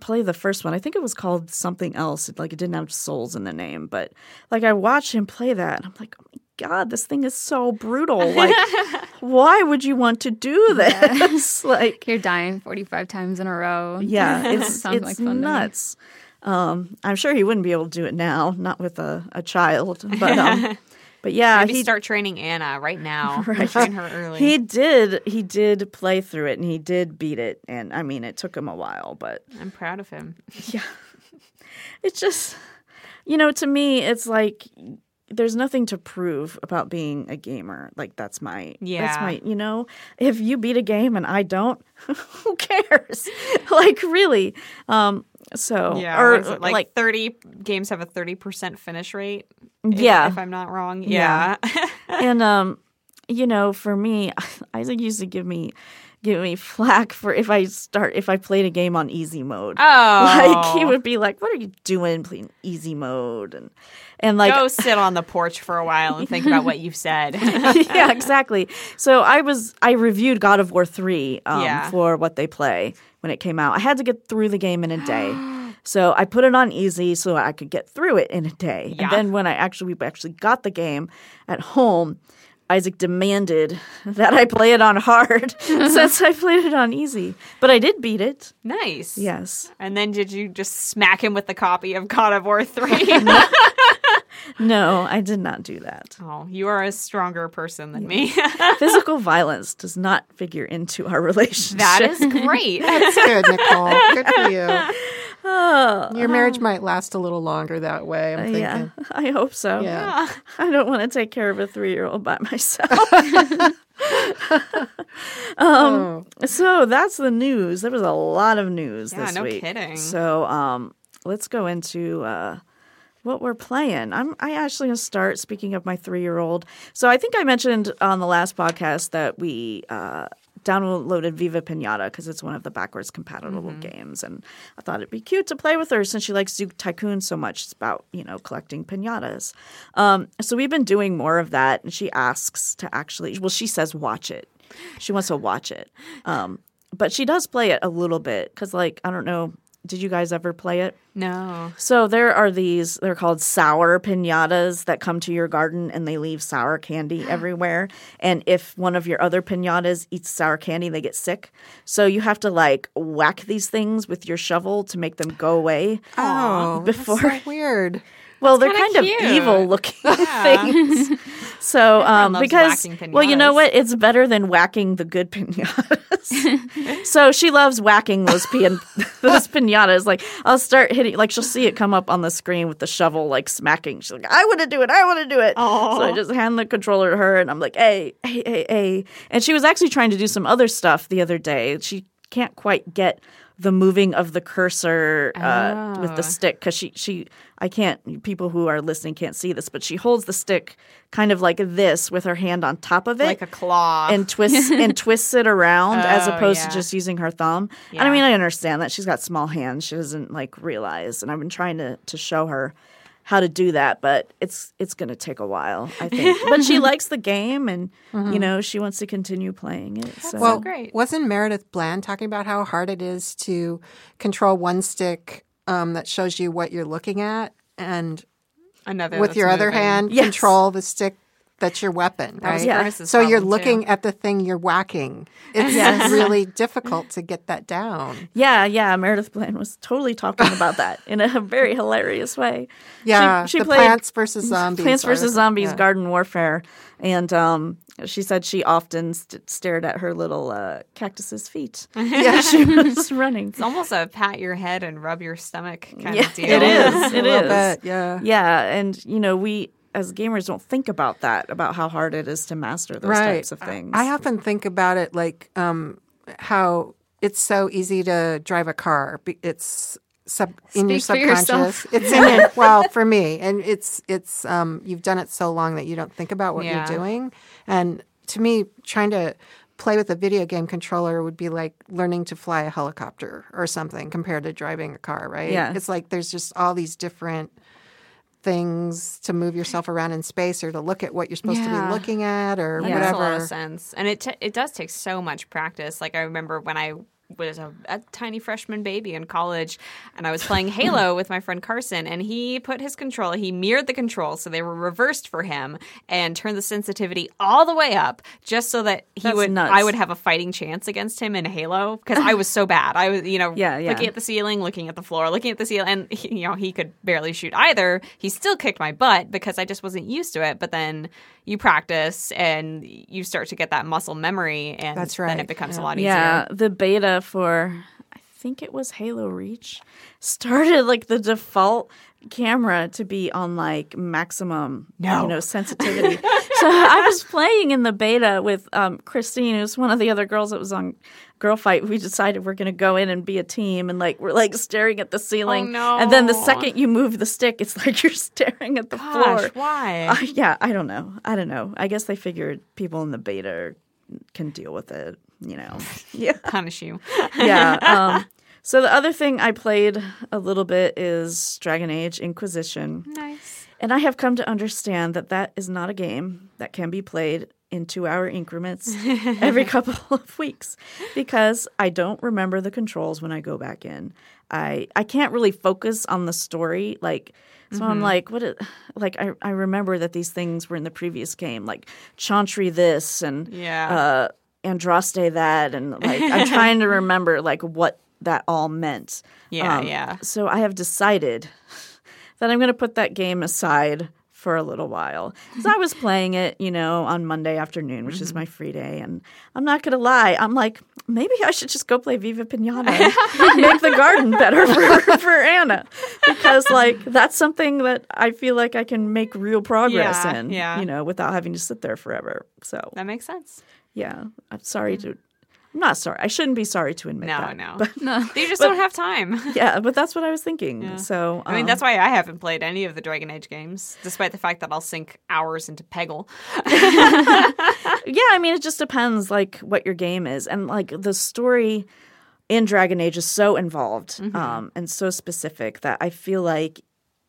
Speaker 3: played the first one. I think it was called something else. It, like it didn't have souls in the name, but like I watched him play that and I'm like, "Oh my god, this thing is so brutal. Like why would you want to do this?" like
Speaker 6: You're dying 45 times in a row.
Speaker 3: yeah, it's
Speaker 6: Sounds
Speaker 3: it's
Speaker 6: like fun
Speaker 3: nuts. Um, I'm sure he wouldn't be able to do it now, not with a, a child. But um, but yeah,
Speaker 4: Maybe
Speaker 3: he
Speaker 4: start training Anna right now. Right. Train her early.
Speaker 3: he did he did play through it and he did beat it. And I mean, it took him a while, but
Speaker 4: I'm proud of him.
Speaker 3: Yeah, it's just you know to me it's like there's nothing to prove about being a gamer like that's my that's
Speaker 4: Yeah.
Speaker 3: my you know if you beat a game and i don't who cares like really um so
Speaker 4: Yeah,
Speaker 3: or
Speaker 4: what is it, like,
Speaker 3: like
Speaker 4: 30 games have a 30% finish rate. If-
Speaker 3: Yeah.
Speaker 4: if I'm not wrong.
Speaker 3: Yeah.
Speaker 4: Yeah.
Speaker 3: and um you know for me isaac used to give me give me flack for if i start if i played a game on easy mode
Speaker 4: oh.
Speaker 3: like he would be like what are you doing playing easy mode and and like
Speaker 4: Go sit on the porch for a while and think about what you've said.
Speaker 3: yeah, exactly. So I was I reviewed God of War three um,
Speaker 4: Yeah.
Speaker 3: for what they play when it came out. I had to get through the game in a day. So I put it on easy so I could get through it in a day.
Speaker 4: Yeah.
Speaker 3: And then when I actually we actually got the game at home, Isaac demanded that I play it on hard since I played it on easy. But I did beat it.
Speaker 4: nice.
Speaker 3: Yes.
Speaker 4: And then did you just smack him with the copy of God of War 3?
Speaker 3: No, I did not do that.
Speaker 4: oh, you are a stronger person than me.
Speaker 3: Physical violence does not figure into our relationship.
Speaker 4: that is great.
Speaker 5: That's good, Nicole. Good for you. Your marriage might last a little longer that way, I'm thinking.
Speaker 3: Yeah, I hope so.
Speaker 5: Yeah.
Speaker 3: I don't want to take care of a three year old by myself. um, so that's the news. There was a lot of news
Speaker 4: Yeah,
Speaker 3: this
Speaker 4: no
Speaker 3: week.
Speaker 4: kidding.
Speaker 3: So um, let's go into uh, what we're playing. I'm I actually gonna start. Speaking of my three year old, so I think I mentioned on the last podcast that we. Uh, downloaded Viva Pinata because it's one of the backwards compatible
Speaker 4: Mm-hmm.
Speaker 3: games, and I thought it'd be cute to play with her since she likes Zoo Tycoon so much. It's about you know collecting pinatas. Um, so we've been doing more of that, and she asks to actually. Well, she says watch it. She wants to watch it. Um, but she does play it a little bit because, like, I don't know. Did you guys ever play it?
Speaker 4: No.
Speaker 3: So there are these, they're called sour pinatas that come to your garden and they leave sour candy everywhere. And if one of your other pinatas eats sour candy, they get sick. So you have to like whack these things with your shovel to make them go away.
Speaker 5: Oh,
Speaker 3: before-
Speaker 5: that's so weird.
Speaker 3: Well, they're
Speaker 4: kinda
Speaker 3: of evil looking things. So, um, because well, you know what? It's better than whacking the good pinatas. so she loves whacking those pin- those pinatas. Like I'll start hitting, like she'll see it come up on the screen with the shovel, like smacking. She's like, "I want to do it! I want to do it!" So I just hand the controller to her, and I'm like, "Hey, hey, hey, hey!" And she was actually trying to do some other stuff the other day. She can't quite get the moving of the cursor uh, with the stick because she she I can't people who are listening can't see this, but she holds the stick kind of like this with her hand on top of it,
Speaker 4: Like a claw.
Speaker 3: and twists and twists it around as
Speaker 4: Oh,
Speaker 3: opposed
Speaker 4: yeah.
Speaker 3: to just using her thumb. And I mean, I understand that she's got small hands; she doesn't like realize. And I've been trying to to show her how to do that, but it's it's going to take a while, I think. but she likes the game, and you know she wants to continue playing it. So.
Speaker 5: Well,
Speaker 4: great.
Speaker 5: wasn't Meredith Bland talking about how hard it is to control one stick um, that shows you what you're looking at, and
Speaker 4: Another
Speaker 5: with your other hand
Speaker 3: Yes.
Speaker 5: control the stick that's your weapon,
Speaker 4: That
Speaker 5: right?
Speaker 3: Yeah.
Speaker 5: So you're looking
Speaker 4: too.
Speaker 5: at the thing you're whacking. It's really difficult to get that down.
Speaker 3: Yeah, yeah. Meredith Bland was totally talking about that in a very hilarious way.
Speaker 5: Yeah,
Speaker 3: she, she
Speaker 5: the
Speaker 3: played
Speaker 5: Plants versus Zombies.
Speaker 3: Plants vs
Speaker 5: article.
Speaker 3: Zombies
Speaker 5: Yeah.
Speaker 3: Garden Warfare, and um, she said she often st- stared at her little uh, cactus's feet. Yeah, she was running.
Speaker 4: It's almost a pat your head and rub your stomach kind
Speaker 3: Yeah,
Speaker 4: of deal.
Speaker 3: it is.
Speaker 5: A
Speaker 3: It
Speaker 5: little
Speaker 3: is.
Speaker 5: bit, yeah.
Speaker 3: Yeah, and you know we as gamers don't think about that about how hard it is to master those
Speaker 5: right.
Speaker 3: types of things.
Speaker 5: I often think about it like um, how it's so easy to drive a car. It's sub in your
Speaker 6: Speak for
Speaker 5: subconscious. It's in your well for me, and it's it's um, you've done it so long that you don't think about what
Speaker 4: Yeah.
Speaker 5: you're doing. And to me, trying to play with a video game controller would be like learning to fly a helicopter or something compared to driving a car. Right?
Speaker 3: Yeah.
Speaker 5: It's like there's just all these different things to move yourself around in space or to look at what you're supposed to be looking at or
Speaker 4: That
Speaker 5: whatever.
Speaker 4: makes a lot of sense, and it t- it does take so much practice. Like I remember when I was a, a tiny freshman baby in college, and I was playing Halo with my friend Carson, and he put his control, he mirrored the controls so they were reversed for him, and turned the sensitivity all the way up just so that he
Speaker 3: That's
Speaker 4: would
Speaker 3: nuts.
Speaker 4: I would have a fighting chance against him in Halo because I was so bad. I was you know
Speaker 3: Yeah, yeah.
Speaker 4: looking at the ceiling, looking at the floor, looking at the ceiling, and he, you know he could barely shoot either. He still kicked my butt because I just wasn't used to it. But then you practice and you start to get that muscle memory, and
Speaker 5: That's
Speaker 4: then
Speaker 5: right,
Speaker 4: it becomes a lot easier.
Speaker 3: Yeah, the beta for I think it was Halo Reach started like the default camera to be on like maximum
Speaker 4: No.
Speaker 3: you know sensitivity. so I was playing in the beta with um, Christine, who's one of the other girls that was on Girl Fight. We decided we're going to go in and be a team, and like we're like staring at the ceiling.
Speaker 4: Oh, no.
Speaker 3: And then the second you move the stick, it's like you're staring at the
Speaker 4: Gosh,
Speaker 3: floor.
Speaker 4: why?
Speaker 3: Uh, yeah, I don't know. I don't know. I guess they figured people in the beta can deal with it. You know. Yeah
Speaker 4: Punish you.
Speaker 3: yeah. Um, so the other thing I played a little bit is Dragon Age Inquisition,
Speaker 4: nice.
Speaker 3: and I have come to understand that that is not a game that can be played in two-hour increments every couple of weeks because I don't remember the controls when I go back in. I I can't really focus on the story like. So I'm like, what? It, like I, I remember that these things were in the previous game, like Chantry this and
Speaker 4: Yeah.
Speaker 3: uh, Andraste that, and like I'm trying to remember like what that all meant.
Speaker 4: Yeah, yeah.
Speaker 3: So I have decided that I'm going to put that game aside for a little while. Cuz I was playing it, you know, on Monday afternoon, which
Speaker 4: Mm-hmm.
Speaker 3: is my free day, and I'm not going to lie, I'm like, maybe I should just go play Viva Pinata, and make the garden better for for Anna, because like that's something that I feel like I can make real progress
Speaker 4: Yeah,
Speaker 3: in,
Speaker 4: yeah.
Speaker 3: you know, without having to sit there forever. So
Speaker 4: That makes sense.
Speaker 3: Yeah, I'm sorry to. I'm not sorry. I shouldn't be sorry to admit
Speaker 4: No,
Speaker 3: that.
Speaker 4: no.
Speaker 3: But
Speaker 4: no, they just don't have time.
Speaker 3: yeah, but that's what I was thinking. So
Speaker 4: I mean,
Speaker 3: um,
Speaker 4: that's why I haven't played any of the Dragon Age games, despite the fact that I'll sink hours into Peggle.
Speaker 3: yeah. I mean, it just depends like what your game is, and like the story in Dragon Age is so involved
Speaker 4: Mm-hmm.
Speaker 3: um, and so specific that I feel like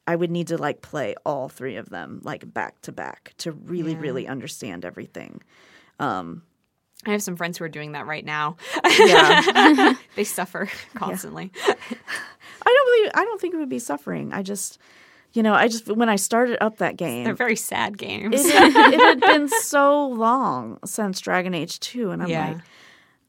Speaker 3: I would need to like play all three of them like back to back to really, really understand everything. Um,
Speaker 4: I have some friends who are doing that right now.
Speaker 3: Yeah.
Speaker 4: they suffer constantly.
Speaker 3: I don't believe I don't think it would be suffering. I just you know, I just when I started up that game
Speaker 4: They're very sad games.
Speaker 3: it, had, it had been so long since Dragon Age 2 and I'm
Speaker 4: Yeah.
Speaker 3: like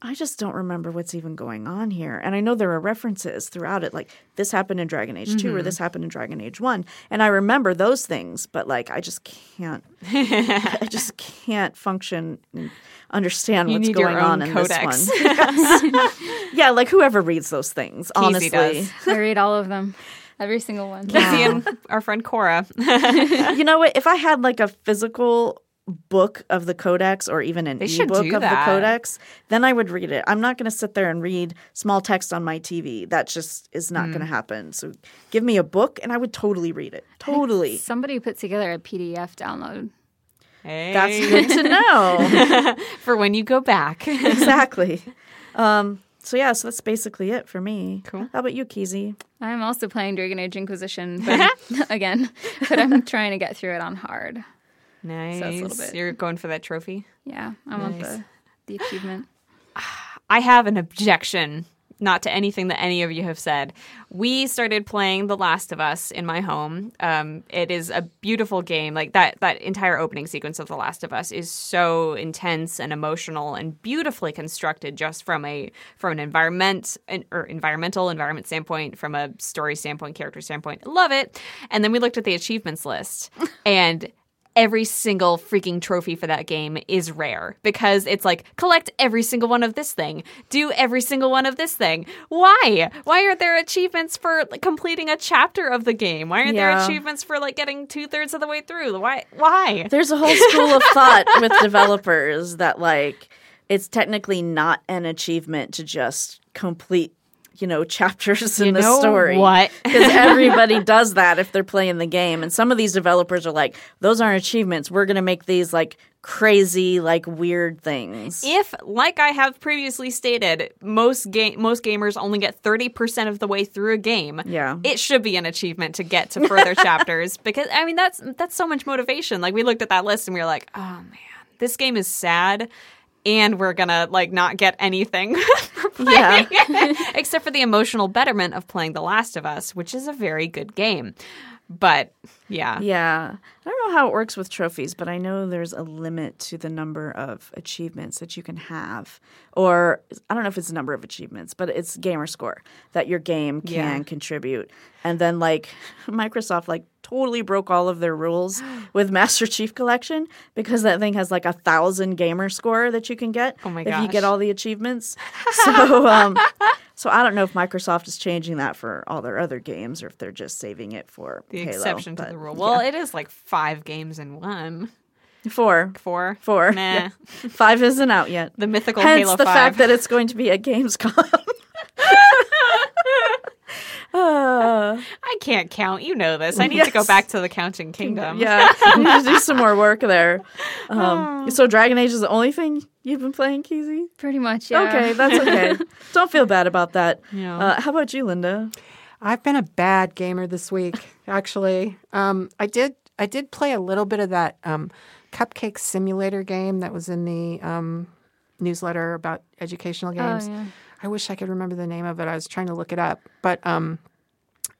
Speaker 3: I just don't remember what's even going on here. And I know there are references throughout it like this happened in Dragon Age 2 or
Speaker 4: Mm-hmm.
Speaker 3: this happened in Dragon Age 1 and I remember those things, but like I just can't I just can't function and understand
Speaker 4: You
Speaker 3: what's going on in
Speaker 4: codex.
Speaker 3: this one. yeah, like whoever reads those things, honestly.
Speaker 4: does.
Speaker 6: I read all of them, every single one.
Speaker 4: Casey and our friend Cora.
Speaker 3: you know what? If I had like a physical book of the codex or even an
Speaker 4: They
Speaker 3: ebook of
Speaker 4: that.
Speaker 3: the codex, then I would read it. I'm not going to sit there and read small text on my TV. That just is not
Speaker 4: Mm.
Speaker 3: going to happen. So give me a book and I would totally read it. Totally.
Speaker 6: Somebody put together a PDF download.
Speaker 4: Hey.
Speaker 3: That's good to know.
Speaker 4: for when you go back.
Speaker 3: exactly. Um, so yeah, so that's basically it for me.
Speaker 4: Cool.
Speaker 3: How about you, Keezy?
Speaker 6: I'm also playing Dragon Age Inquisition, but again, but I'm trying to get through it on hard.
Speaker 4: Nice.
Speaker 6: a little bit-
Speaker 4: You're going for that trophy.
Speaker 6: Yeah, I want the the achievement.
Speaker 4: I have an objection, not to anything that any of you have said. We started playing The Last of Us in my home. Um, it is a beautiful game. Like that, that entire opening sequence of The Last of Us is so intense and emotional and beautifully constructed, just from a from an environment an, or environmental environment standpoint, from a story standpoint, character standpoint. Love it. And then we looked at the achievements list and every single freaking trophy for that game is rare because it's like collect every single one of this thing, do every single one of this thing. Why? Why aren't there achievements for like, completing a chapter of the game? Why aren't there achievements for like getting two thirds of the way through? Why? Why?
Speaker 3: There's a whole school of thought with developers that like it's technically not an achievement to just complete, you know, chapters in
Speaker 4: You
Speaker 3: the story.
Speaker 4: what?
Speaker 3: Because everybody does that if they're playing the game. And some of these developers are like, those aren't achievements. We're gonna make these like crazy, like weird things.
Speaker 4: If, like I have previously stated, most game most gamers only get thirty percent of the way through a game,
Speaker 3: Yeah.
Speaker 4: it should be an achievement to get to further chapters because I mean that's that's so much motivation. Like we looked at that list and we were like, oh man, this game is sad. And we're gonna like not get anything it, except for the emotional betterment of playing The Last of Us, which is a very good game. But yeah,
Speaker 3: Yeah. I don't know how it works with trophies, but I know there's a limit to the number of achievements that you can have. Or I don't know if it's a number of achievements, but it's gamer score that your game can
Speaker 4: Yeah.
Speaker 3: contribute. And then like Microsoft like totally broke all of their rules with Master Chief Collection because that thing has like a thousand gamer score that you can get
Speaker 4: Oh my
Speaker 3: if you get all the achievements. So um so I don't know if Microsoft is changing that for all their other games or if they're just saving it for
Speaker 4: the
Speaker 3: Halo,
Speaker 4: exception to
Speaker 3: but
Speaker 4: the rule. Well, it is like five games in one.
Speaker 3: Four.
Speaker 4: Four.
Speaker 3: Four.
Speaker 4: Nah.
Speaker 3: Yeah. Five isn't out yet.
Speaker 4: The mythical
Speaker 3: Hence
Speaker 4: Halo
Speaker 3: the
Speaker 4: 5.
Speaker 3: fact that it's going to be a Gamescom. Uh,
Speaker 4: I can't count. You know this. I need to go back to the counting kingdom.
Speaker 3: yeah, we need to do some more work there. Um, so Dragon Age is the only thing you've been playing, Keezy?
Speaker 6: Pretty much, yeah.
Speaker 3: Okay, that's okay. Don't feel bad about that.
Speaker 4: Yeah.
Speaker 3: Uh, how about you, Linda?
Speaker 5: I've been a bad gamer this week, actually. Um, I did I did play a little bit of that um, cupcake simulator game that was in the um, newsletter about educational games.
Speaker 6: yeah.
Speaker 5: I wish I could remember the name of it. I was trying to look it up, but um,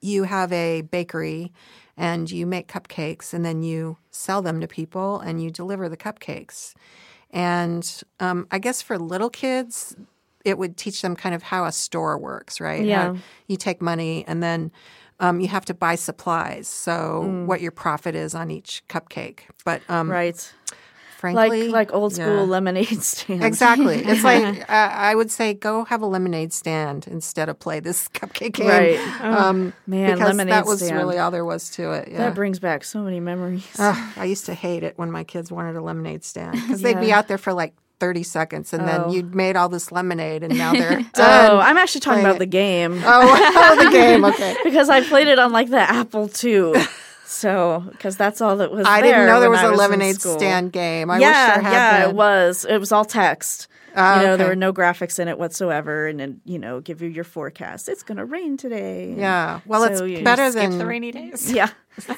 Speaker 5: you have a bakery and you make cupcakes and then you sell them to people and you deliver the cupcakes. And um, I guess for little kids, it would teach them kind of how a store works, right?
Speaker 3: Yeah.
Speaker 5: How you take money and then um, you have to buy supplies. So what your profit is on each cupcake. But um,
Speaker 3: Right,
Speaker 5: frankly,
Speaker 3: like like old school
Speaker 5: yeah.
Speaker 3: lemonade stand.
Speaker 5: Exactly. It's like uh, I would say, go have a lemonade stand instead of play this cupcake game.
Speaker 3: Right.
Speaker 5: Um,
Speaker 3: Man,
Speaker 5: because
Speaker 3: lemonade
Speaker 5: that was
Speaker 3: stand.
Speaker 5: really all there was to it. Yeah.
Speaker 3: That brings back so many memories.
Speaker 5: Ugh, I used to hate it when my kids wanted a lemonade stand because they'd be out there for like 30 seconds and
Speaker 3: Oh.
Speaker 5: then you'd made all this lemonade and now they're done.
Speaker 3: oh, I'm actually talking
Speaker 5: playing
Speaker 3: about
Speaker 5: it.
Speaker 3: the game.
Speaker 5: oh, oh, the game. Okay.
Speaker 3: because I played it on like the Apple II. So, because that's all that was
Speaker 5: I
Speaker 3: there
Speaker 5: didn't know there
Speaker 3: when
Speaker 5: was a lemonade stand game. I
Speaker 3: yeah,
Speaker 5: wish there had
Speaker 3: yeah,
Speaker 5: been.
Speaker 3: it was. It was all text.
Speaker 5: Ah,
Speaker 3: you know, there were no graphics in it whatsoever, and then you know, give you your forecast. It's gonna rain today.
Speaker 5: Yeah. Well,
Speaker 3: So
Speaker 5: it's
Speaker 3: you
Speaker 5: better
Speaker 4: Skip
Speaker 5: than
Speaker 4: the rainy days.
Speaker 3: yeah.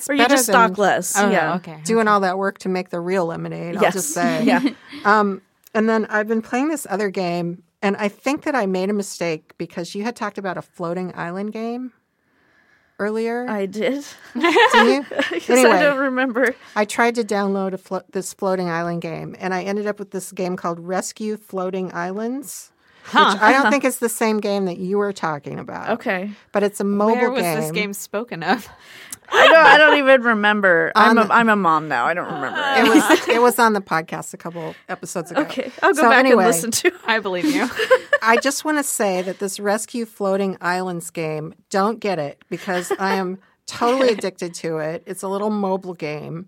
Speaker 3: or you
Speaker 5: better
Speaker 3: just stock
Speaker 5: than-
Speaker 3: less.
Speaker 4: Oh,
Speaker 3: yeah.
Speaker 4: okay.
Speaker 5: doing all that work to make the real lemonade. I'll
Speaker 3: Yes.
Speaker 5: just say.
Speaker 3: Yeah.
Speaker 5: Um, And then I've been playing this other game, and I think that I made a mistake because you had talked about a floating island game earlier.
Speaker 3: I did.
Speaker 5: Did you?
Speaker 3: Because I
Speaker 5: anyway,
Speaker 3: don't remember.
Speaker 5: I tried to download a flo- this floating island game, and I ended up with this game called Rescue Floating Islands, which I don't think it's the same game that you were talking about.
Speaker 3: Okay.
Speaker 5: but it's a mobile
Speaker 4: Where was
Speaker 5: game.
Speaker 4: this game spoken of?
Speaker 3: I don't, I don't even remember. I'm a,
Speaker 5: the-
Speaker 3: I'm a mom now. I don't remember.
Speaker 5: It was it was on the podcast a couple episodes ago.
Speaker 3: okay. I'll go
Speaker 5: So
Speaker 3: back
Speaker 5: anyway,
Speaker 3: and listen to
Speaker 4: I believe you.
Speaker 5: I just want to say that this Rescue Floating Islands game, don't get it because I am totally addicted to it. It's a little mobile game,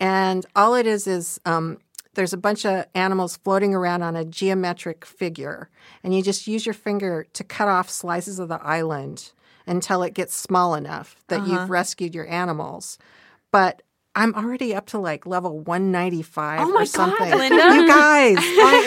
Speaker 5: and all it is is um, there's a bunch of animals floating around on a geometric figure, and you just use your finger to cut off slices of the island until it gets small enough that
Speaker 3: Uh-huh.
Speaker 5: you've rescued your animals. But I'm already up to like level 195
Speaker 4: Oh my
Speaker 5: or
Speaker 4: God,
Speaker 5: something.
Speaker 4: Linda.
Speaker 5: You guys, I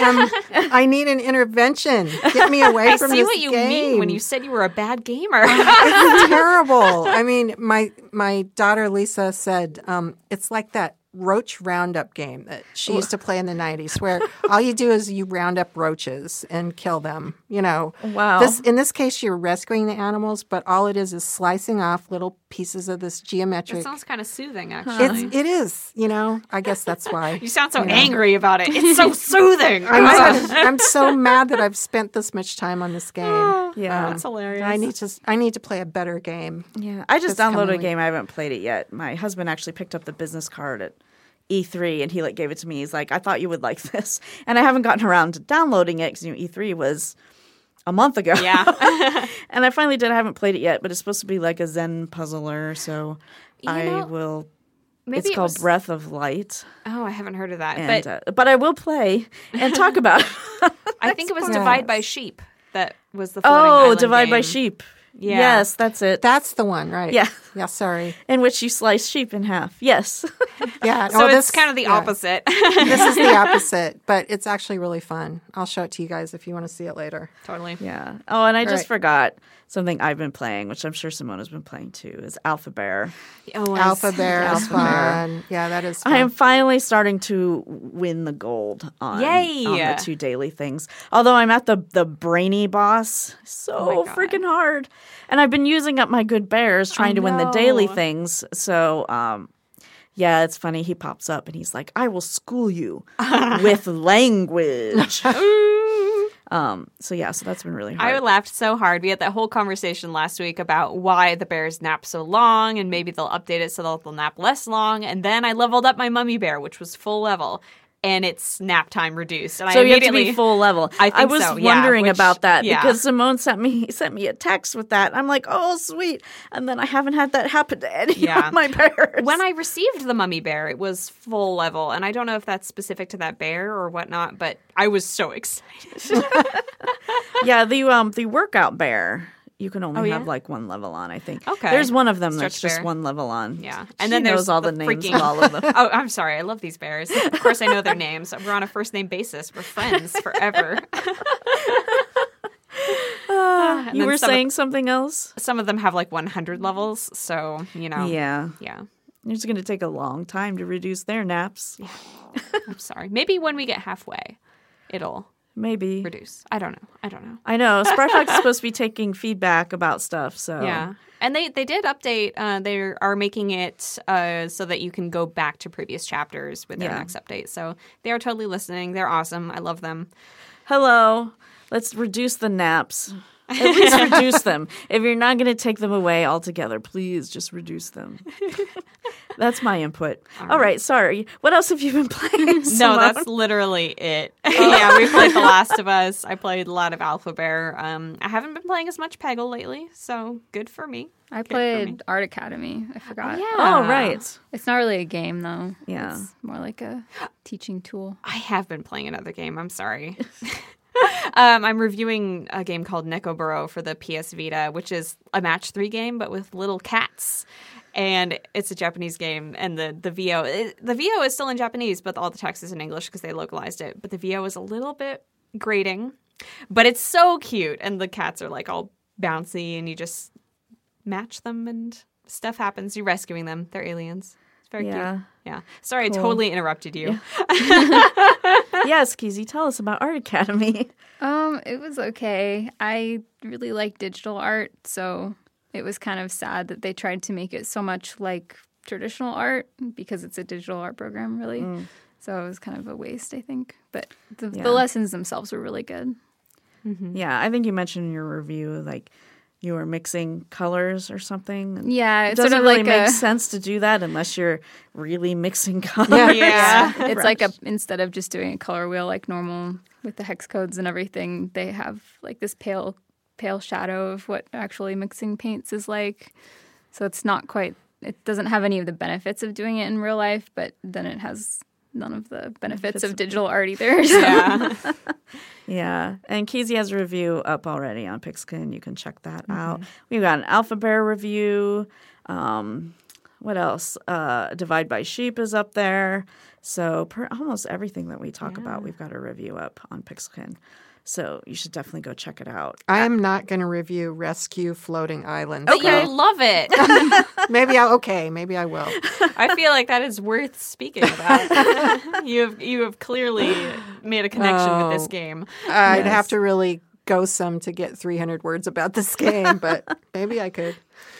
Speaker 5: am I need an intervention. Get me away
Speaker 4: I
Speaker 5: from this game.
Speaker 4: I see what you
Speaker 5: game.
Speaker 4: mean when you said you were a bad gamer.
Speaker 5: it's terrible. I mean, my my daughter Lisa said um, it's like that roach roundup game that she used to play in the 90s where all you do is you round up roaches and kill them you know
Speaker 3: Wow.
Speaker 5: this in this case you're rescuing the animals but all it is is slicing off little pieces of this geometric It
Speaker 4: sounds kind of soothing, actually.
Speaker 5: it's it is you know i guess that's why
Speaker 4: you sound so angry about it. It's so soothing.
Speaker 5: I'm, so, I'm so mad that I've spent this much time on this game.
Speaker 3: Yeah.
Speaker 4: That's um, hilarious.
Speaker 5: I need to I need to play a better game.
Speaker 3: Yeah, I just downloaded a game. I haven't played it yet. My husband actually picked up the business card at E3 and he like gave it to me. He's like, "I thought you would like this," and I haven't gotten around to downloading it because you know, E3 was a month ago.
Speaker 4: Yeah.
Speaker 3: and I finally did. I haven't played it yet, but it's supposed to be like a Zen puzzler, so I
Speaker 4: know,
Speaker 3: will.
Speaker 4: Maybe
Speaker 3: it's
Speaker 4: it
Speaker 3: called
Speaker 4: was-
Speaker 3: Breath of Light,
Speaker 4: Oh, I haven't heard of that.
Speaker 3: and
Speaker 4: but
Speaker 3: uh, but I will play and talk about. it.
Speaker 4: I think it was. Divide by Sheep that was the floating
Speaker 3: oh, Divide by. Sheep.
Speaker 4: Yeah.
Speaker 3: Yes, that's it.
Speaker 5: That's the one, right?
Speaker 3: Yeah.
Speaker 5: Yeah, sorry.
Speaker 3: in which you slice sheep in half. Yes.
Speaker 5: Yeah.
Speaker 4: So
Speaker 5: oh,
Speaker 4: it's
Speaker 5: this-
Speaker 4: kind of the
Speaker 5: yeah.
Speaker 4: opposite.
Speaker 5: this is the opposite, but it's actually really fun. I'll show it to you guys if you want to see it later.
Speaker 4: totally.
Speaker 3: Yeah. Oh, and I just
Speaker 5: right.
Speaker 3: forgot something I've been playing, which I'm sure Simona's been playing too, is Alpha Bear.
Speaker 4: Oh,
Speaker 5: Alpha
Speaker 4: see.
Speaker 5: Bear is
Speaker 3: Alpha Bear.
Speaker 5: Yeah, that is fun.
Speaker 3: I am finally starting to win the gold on,
Speaker 4: Yay!
Speaker 3: on the two daily things. Although I'm at the the brainy boss, so
Speaker 4: Oh
Speaker 3: freaking hard. And I've been using up my good bears trying to win the daily things. So um yeah, it's funny. He pops up and he's like, "I will school you with language." um. So yeah. So that's been really hard.
Speaker 4: I laughed so hard. We had that whole conversation last week about why the bears nap so long, and maybe they'll update it so they'll, they'll nap less long. And then I leveled up my mummy bear, which was full level, and its nap time reduced. And
Speaker 3: So
Speaker 4: I
Speaker 3: you have to be full level.
Speaker 4: I think
Speaker 3: was
Speaker 4: so, yeah,
Speaker 3: wondering
Speaker 4: which-
Speaker 3: about that
Speaker 4: yeah.
Speaker 3: because Simone sent me sent me a text with that. I'm like, oh sweet, and then I haven't had that happen to any
Speaker 4: Yeah.
Speaker 3: of my bears.
Speaker 4: when I received the mummy bear, it was full level, and I don't know if that's specific to that bear or whatnot, but I was so excited.
Speaker 3: yeah, the um the workout bear, you can only
Speaker 4: Oh,
Speaker 3: have like one level on. I think.
Speaker 4: Okay.
Speaker 3: There's one of them
Speaker 4: Stretch
Speaker 3: that's just one level on.
Speaker 4: Yeah,
Speaker 3: She
Speaker 4: and then there's
Speaker 3: knows all the,
Speaker 4: the
Speaker 3: names
Speaker 4: freaking-
Speaker 3: of all of them.
Speaker 4: oh, I'm sorry. I love these bears. Of course, I know their names. We're on a first name basis. We're friends forever. Uh, ah, and
Speaker 3: you were
Speaker 4: some of-
Speaker 3: saying something else?
Speaker 4: Some of them have like 100 levels, so you know.
Speaker 3: Yeah,
Speaker 4: Yeah.
Speaker 3: it's going to take a long time to reduce their naps.
Speaker 4: I'm sorry. Maybe when we get halfway, it'll
Speaker 3: Maybe.
Speaker 4: reduce. I don't know. I don't know.
Speaker 3: I know. Spry Fox is supposed to be taking feedback about stuff. So
Speaker 4: Yeah. And they, they did update. Uh, they are making it uh, so that you can go back to previous chapters with their
Speaker 3: Yeah.
Speaker 4: next update. So they are totally listening. They're awesome. I love them.
Speaker 3: hello, let's reduce the naps. At least reduce them. If you're not going to take them away altogether, please just reduce them. That's my input. All right, sorry. What else have you been playing?
Speaker 4: No, that's literally it. yeah, we played The Last of Us. I played a lot of Alpha Bear. Um, I haven't been playing as much Peggle lately, so good for me.
Speaker 6: I
Speaker 4: Good for me.
Speaker 6: played Art Academy. I forgot.
Speaker 3: Oh, right.
Speaker 6: It's not really a game though.
Speaker 3: Yeah.
Speaker 6: It's more like a teaching tool.
Speaker 4: I have been playing another game. I'm sorry. um, I'm reviewing a game called Necoboro for the PS Vita, which is a match three game, but with little cats. And it's a Japanese game, and the the VO it, the VO is still in Japanese, but all the text is in English because they localized it. But the VO is a little bit grating, but it's so cute, and the cats are like all bouncy, and you just match them, and stuff happens. You're rescuing them. They're aliens. It's very
Speaker 3: Yeah.
Speaker 4: cute. Yeah. Sorry, I totally interrupted you.
Speaker 3: yes, Keezy, tell us about Art Academy.
Speaker 6: Um, it was okay. I really like digital art, so it was kind of sad that they tried to make it so much like traditional art because it's a digital art program, really. So it was kind of a waste, I think. But the,
Speaker 3: Yeah.
Speaker 6: the lessons themselves were really good.
Speaker 3: Yeah, I think you mentioned in your review like you were mixing colors or something.
Speaker 6: Yeah,
Speaker 3: It doesn't
Speaker 6: sort of
Speaker 3: really
Speaker 6: like
Speaker 3: make
Speaker 6: a,
Speaker 3: sense to do that unless you're really mixing colors.
Speaker 4: Yeah.
Speaker 6: it's like a instead of just doing a color wheel like normal with the hex codes and everything, they have like this pale pale shadow of what actually mixing paints is like. So it's not quite it doesn't have any of the benefits of doing it in real life, but then it has none of the benefits of digital art either. So-
Speaker 4: Yeah.
Speaker 3: Yeah, and Keezy has a review up already on Pixelkin. You can check that out. We've got an Alpha Bear review. Um, what else? Uh, Divide by Sheep is up there. So per, almost everything that we talk about, we've got a review up on Pixelkin. So you should definitely go check it out.
Speaker 5: I am not going to review Rescue Floating Island.
Speaker 4: But
Speaker 5: so
Speaker 4: you love it.
Speaker 5: maybe I okay, maybe I will.
Speaker 4: I feel like that is worth speaking about. you have you have clearly made a connection with this
Speaker 5: Oh.
Speaker 4: game.
Speaker 5: I'd
Speaker 3: Yes.
Speaker 5: have to really go some to get 300 words about this game, but maybe I could.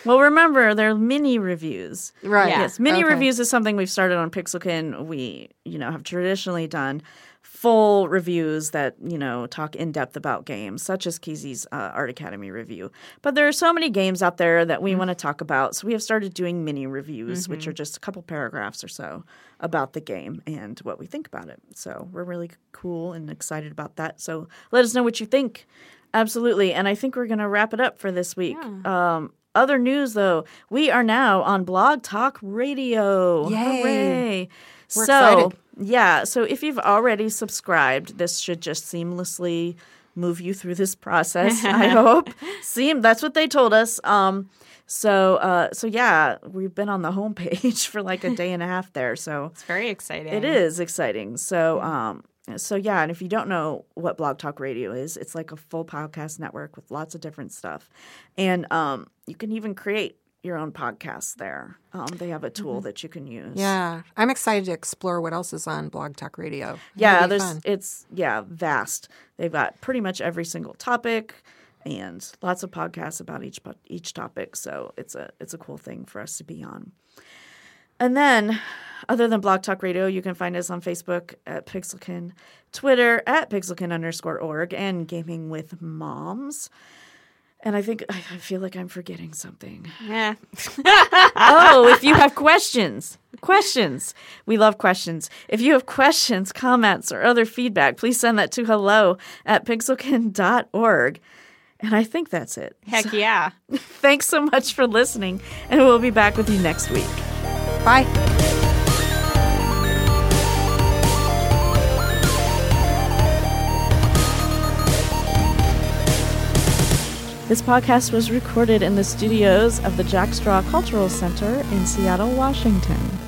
Speaker 3: Well, remember, they're mini reviews.
Speaker 5: Right.
Speaker 4: Yeah.
Speaker 3: Yes, mini
Speaker 5: Okay.
Speaker 3: reviews is something we've started on Pixelkin. We, you know, have traditionally done full reviews that you know talk in depth about games, such as Keezy's uh, Art Academy review. But there are so many games out there that we want to talk about, so we have started doing mini reviews, which are just a couple paragraphs or so about the game and what we think about it. So we're really cool and excited about that. So let us know what you think. Absolutely, and I think we're going to wrap it up for this week. Um, other news, though, we are now on Blog Talk Radio.
Speaker 5: Yay.
Speaker 3: Hooray!
Speaker 5: We're
Speaker 3: so,
Speaker 5: excited.
Speaker 3: Yeah, so if you've already subscribed, this should just seamlessly move you through this process. I hope. Seem that's what they told us. Um, so, uh, so yeah, we've been on the homepage for like a day and a half there. So
Speaker 4: It's very exciting.
Speaker 3: it is exciting. So, um, so yeah, and if you don't know what Blog Talk Radio is, it's like a full podcast network with lots of different stuff, and um, you can even create your own podcasts there. Um, they have a tool that you can use.
Speaker 5: Yeah. I'm excited to explore what else is on Blog Talk Radio. It'll
Speaker 3: yeah. There's
Speaker 5: fun.
Speaker 3: it's yeah vast. They've got pretty much every single topic. And lots of podcasts about each each topic, so it's a it's a cool thing for us to be on. And then, other than Blog Talk Radio, you can find us on Facebook at Pixelkin, Twitter at Pixelkin underscore org, and Gaming with Moms. And I think I feel like I'm forgetting something.
Speaker 4: Yeah.
Speaker 3: oh, if you have questions, questions. We love questions. If you have questions, comments, or other feedback, please send that to hello at pixelkin.org. And I think that's it.
Speaker 4: Heck yeah.
Speaker 3: Thanks so much for listening, and we'll be back with you next week.
Speaker 5: Bye.
Speaker 3: This podcast was recorded in the studios of the Jack Straw Cultural Center in Seattle, Washington.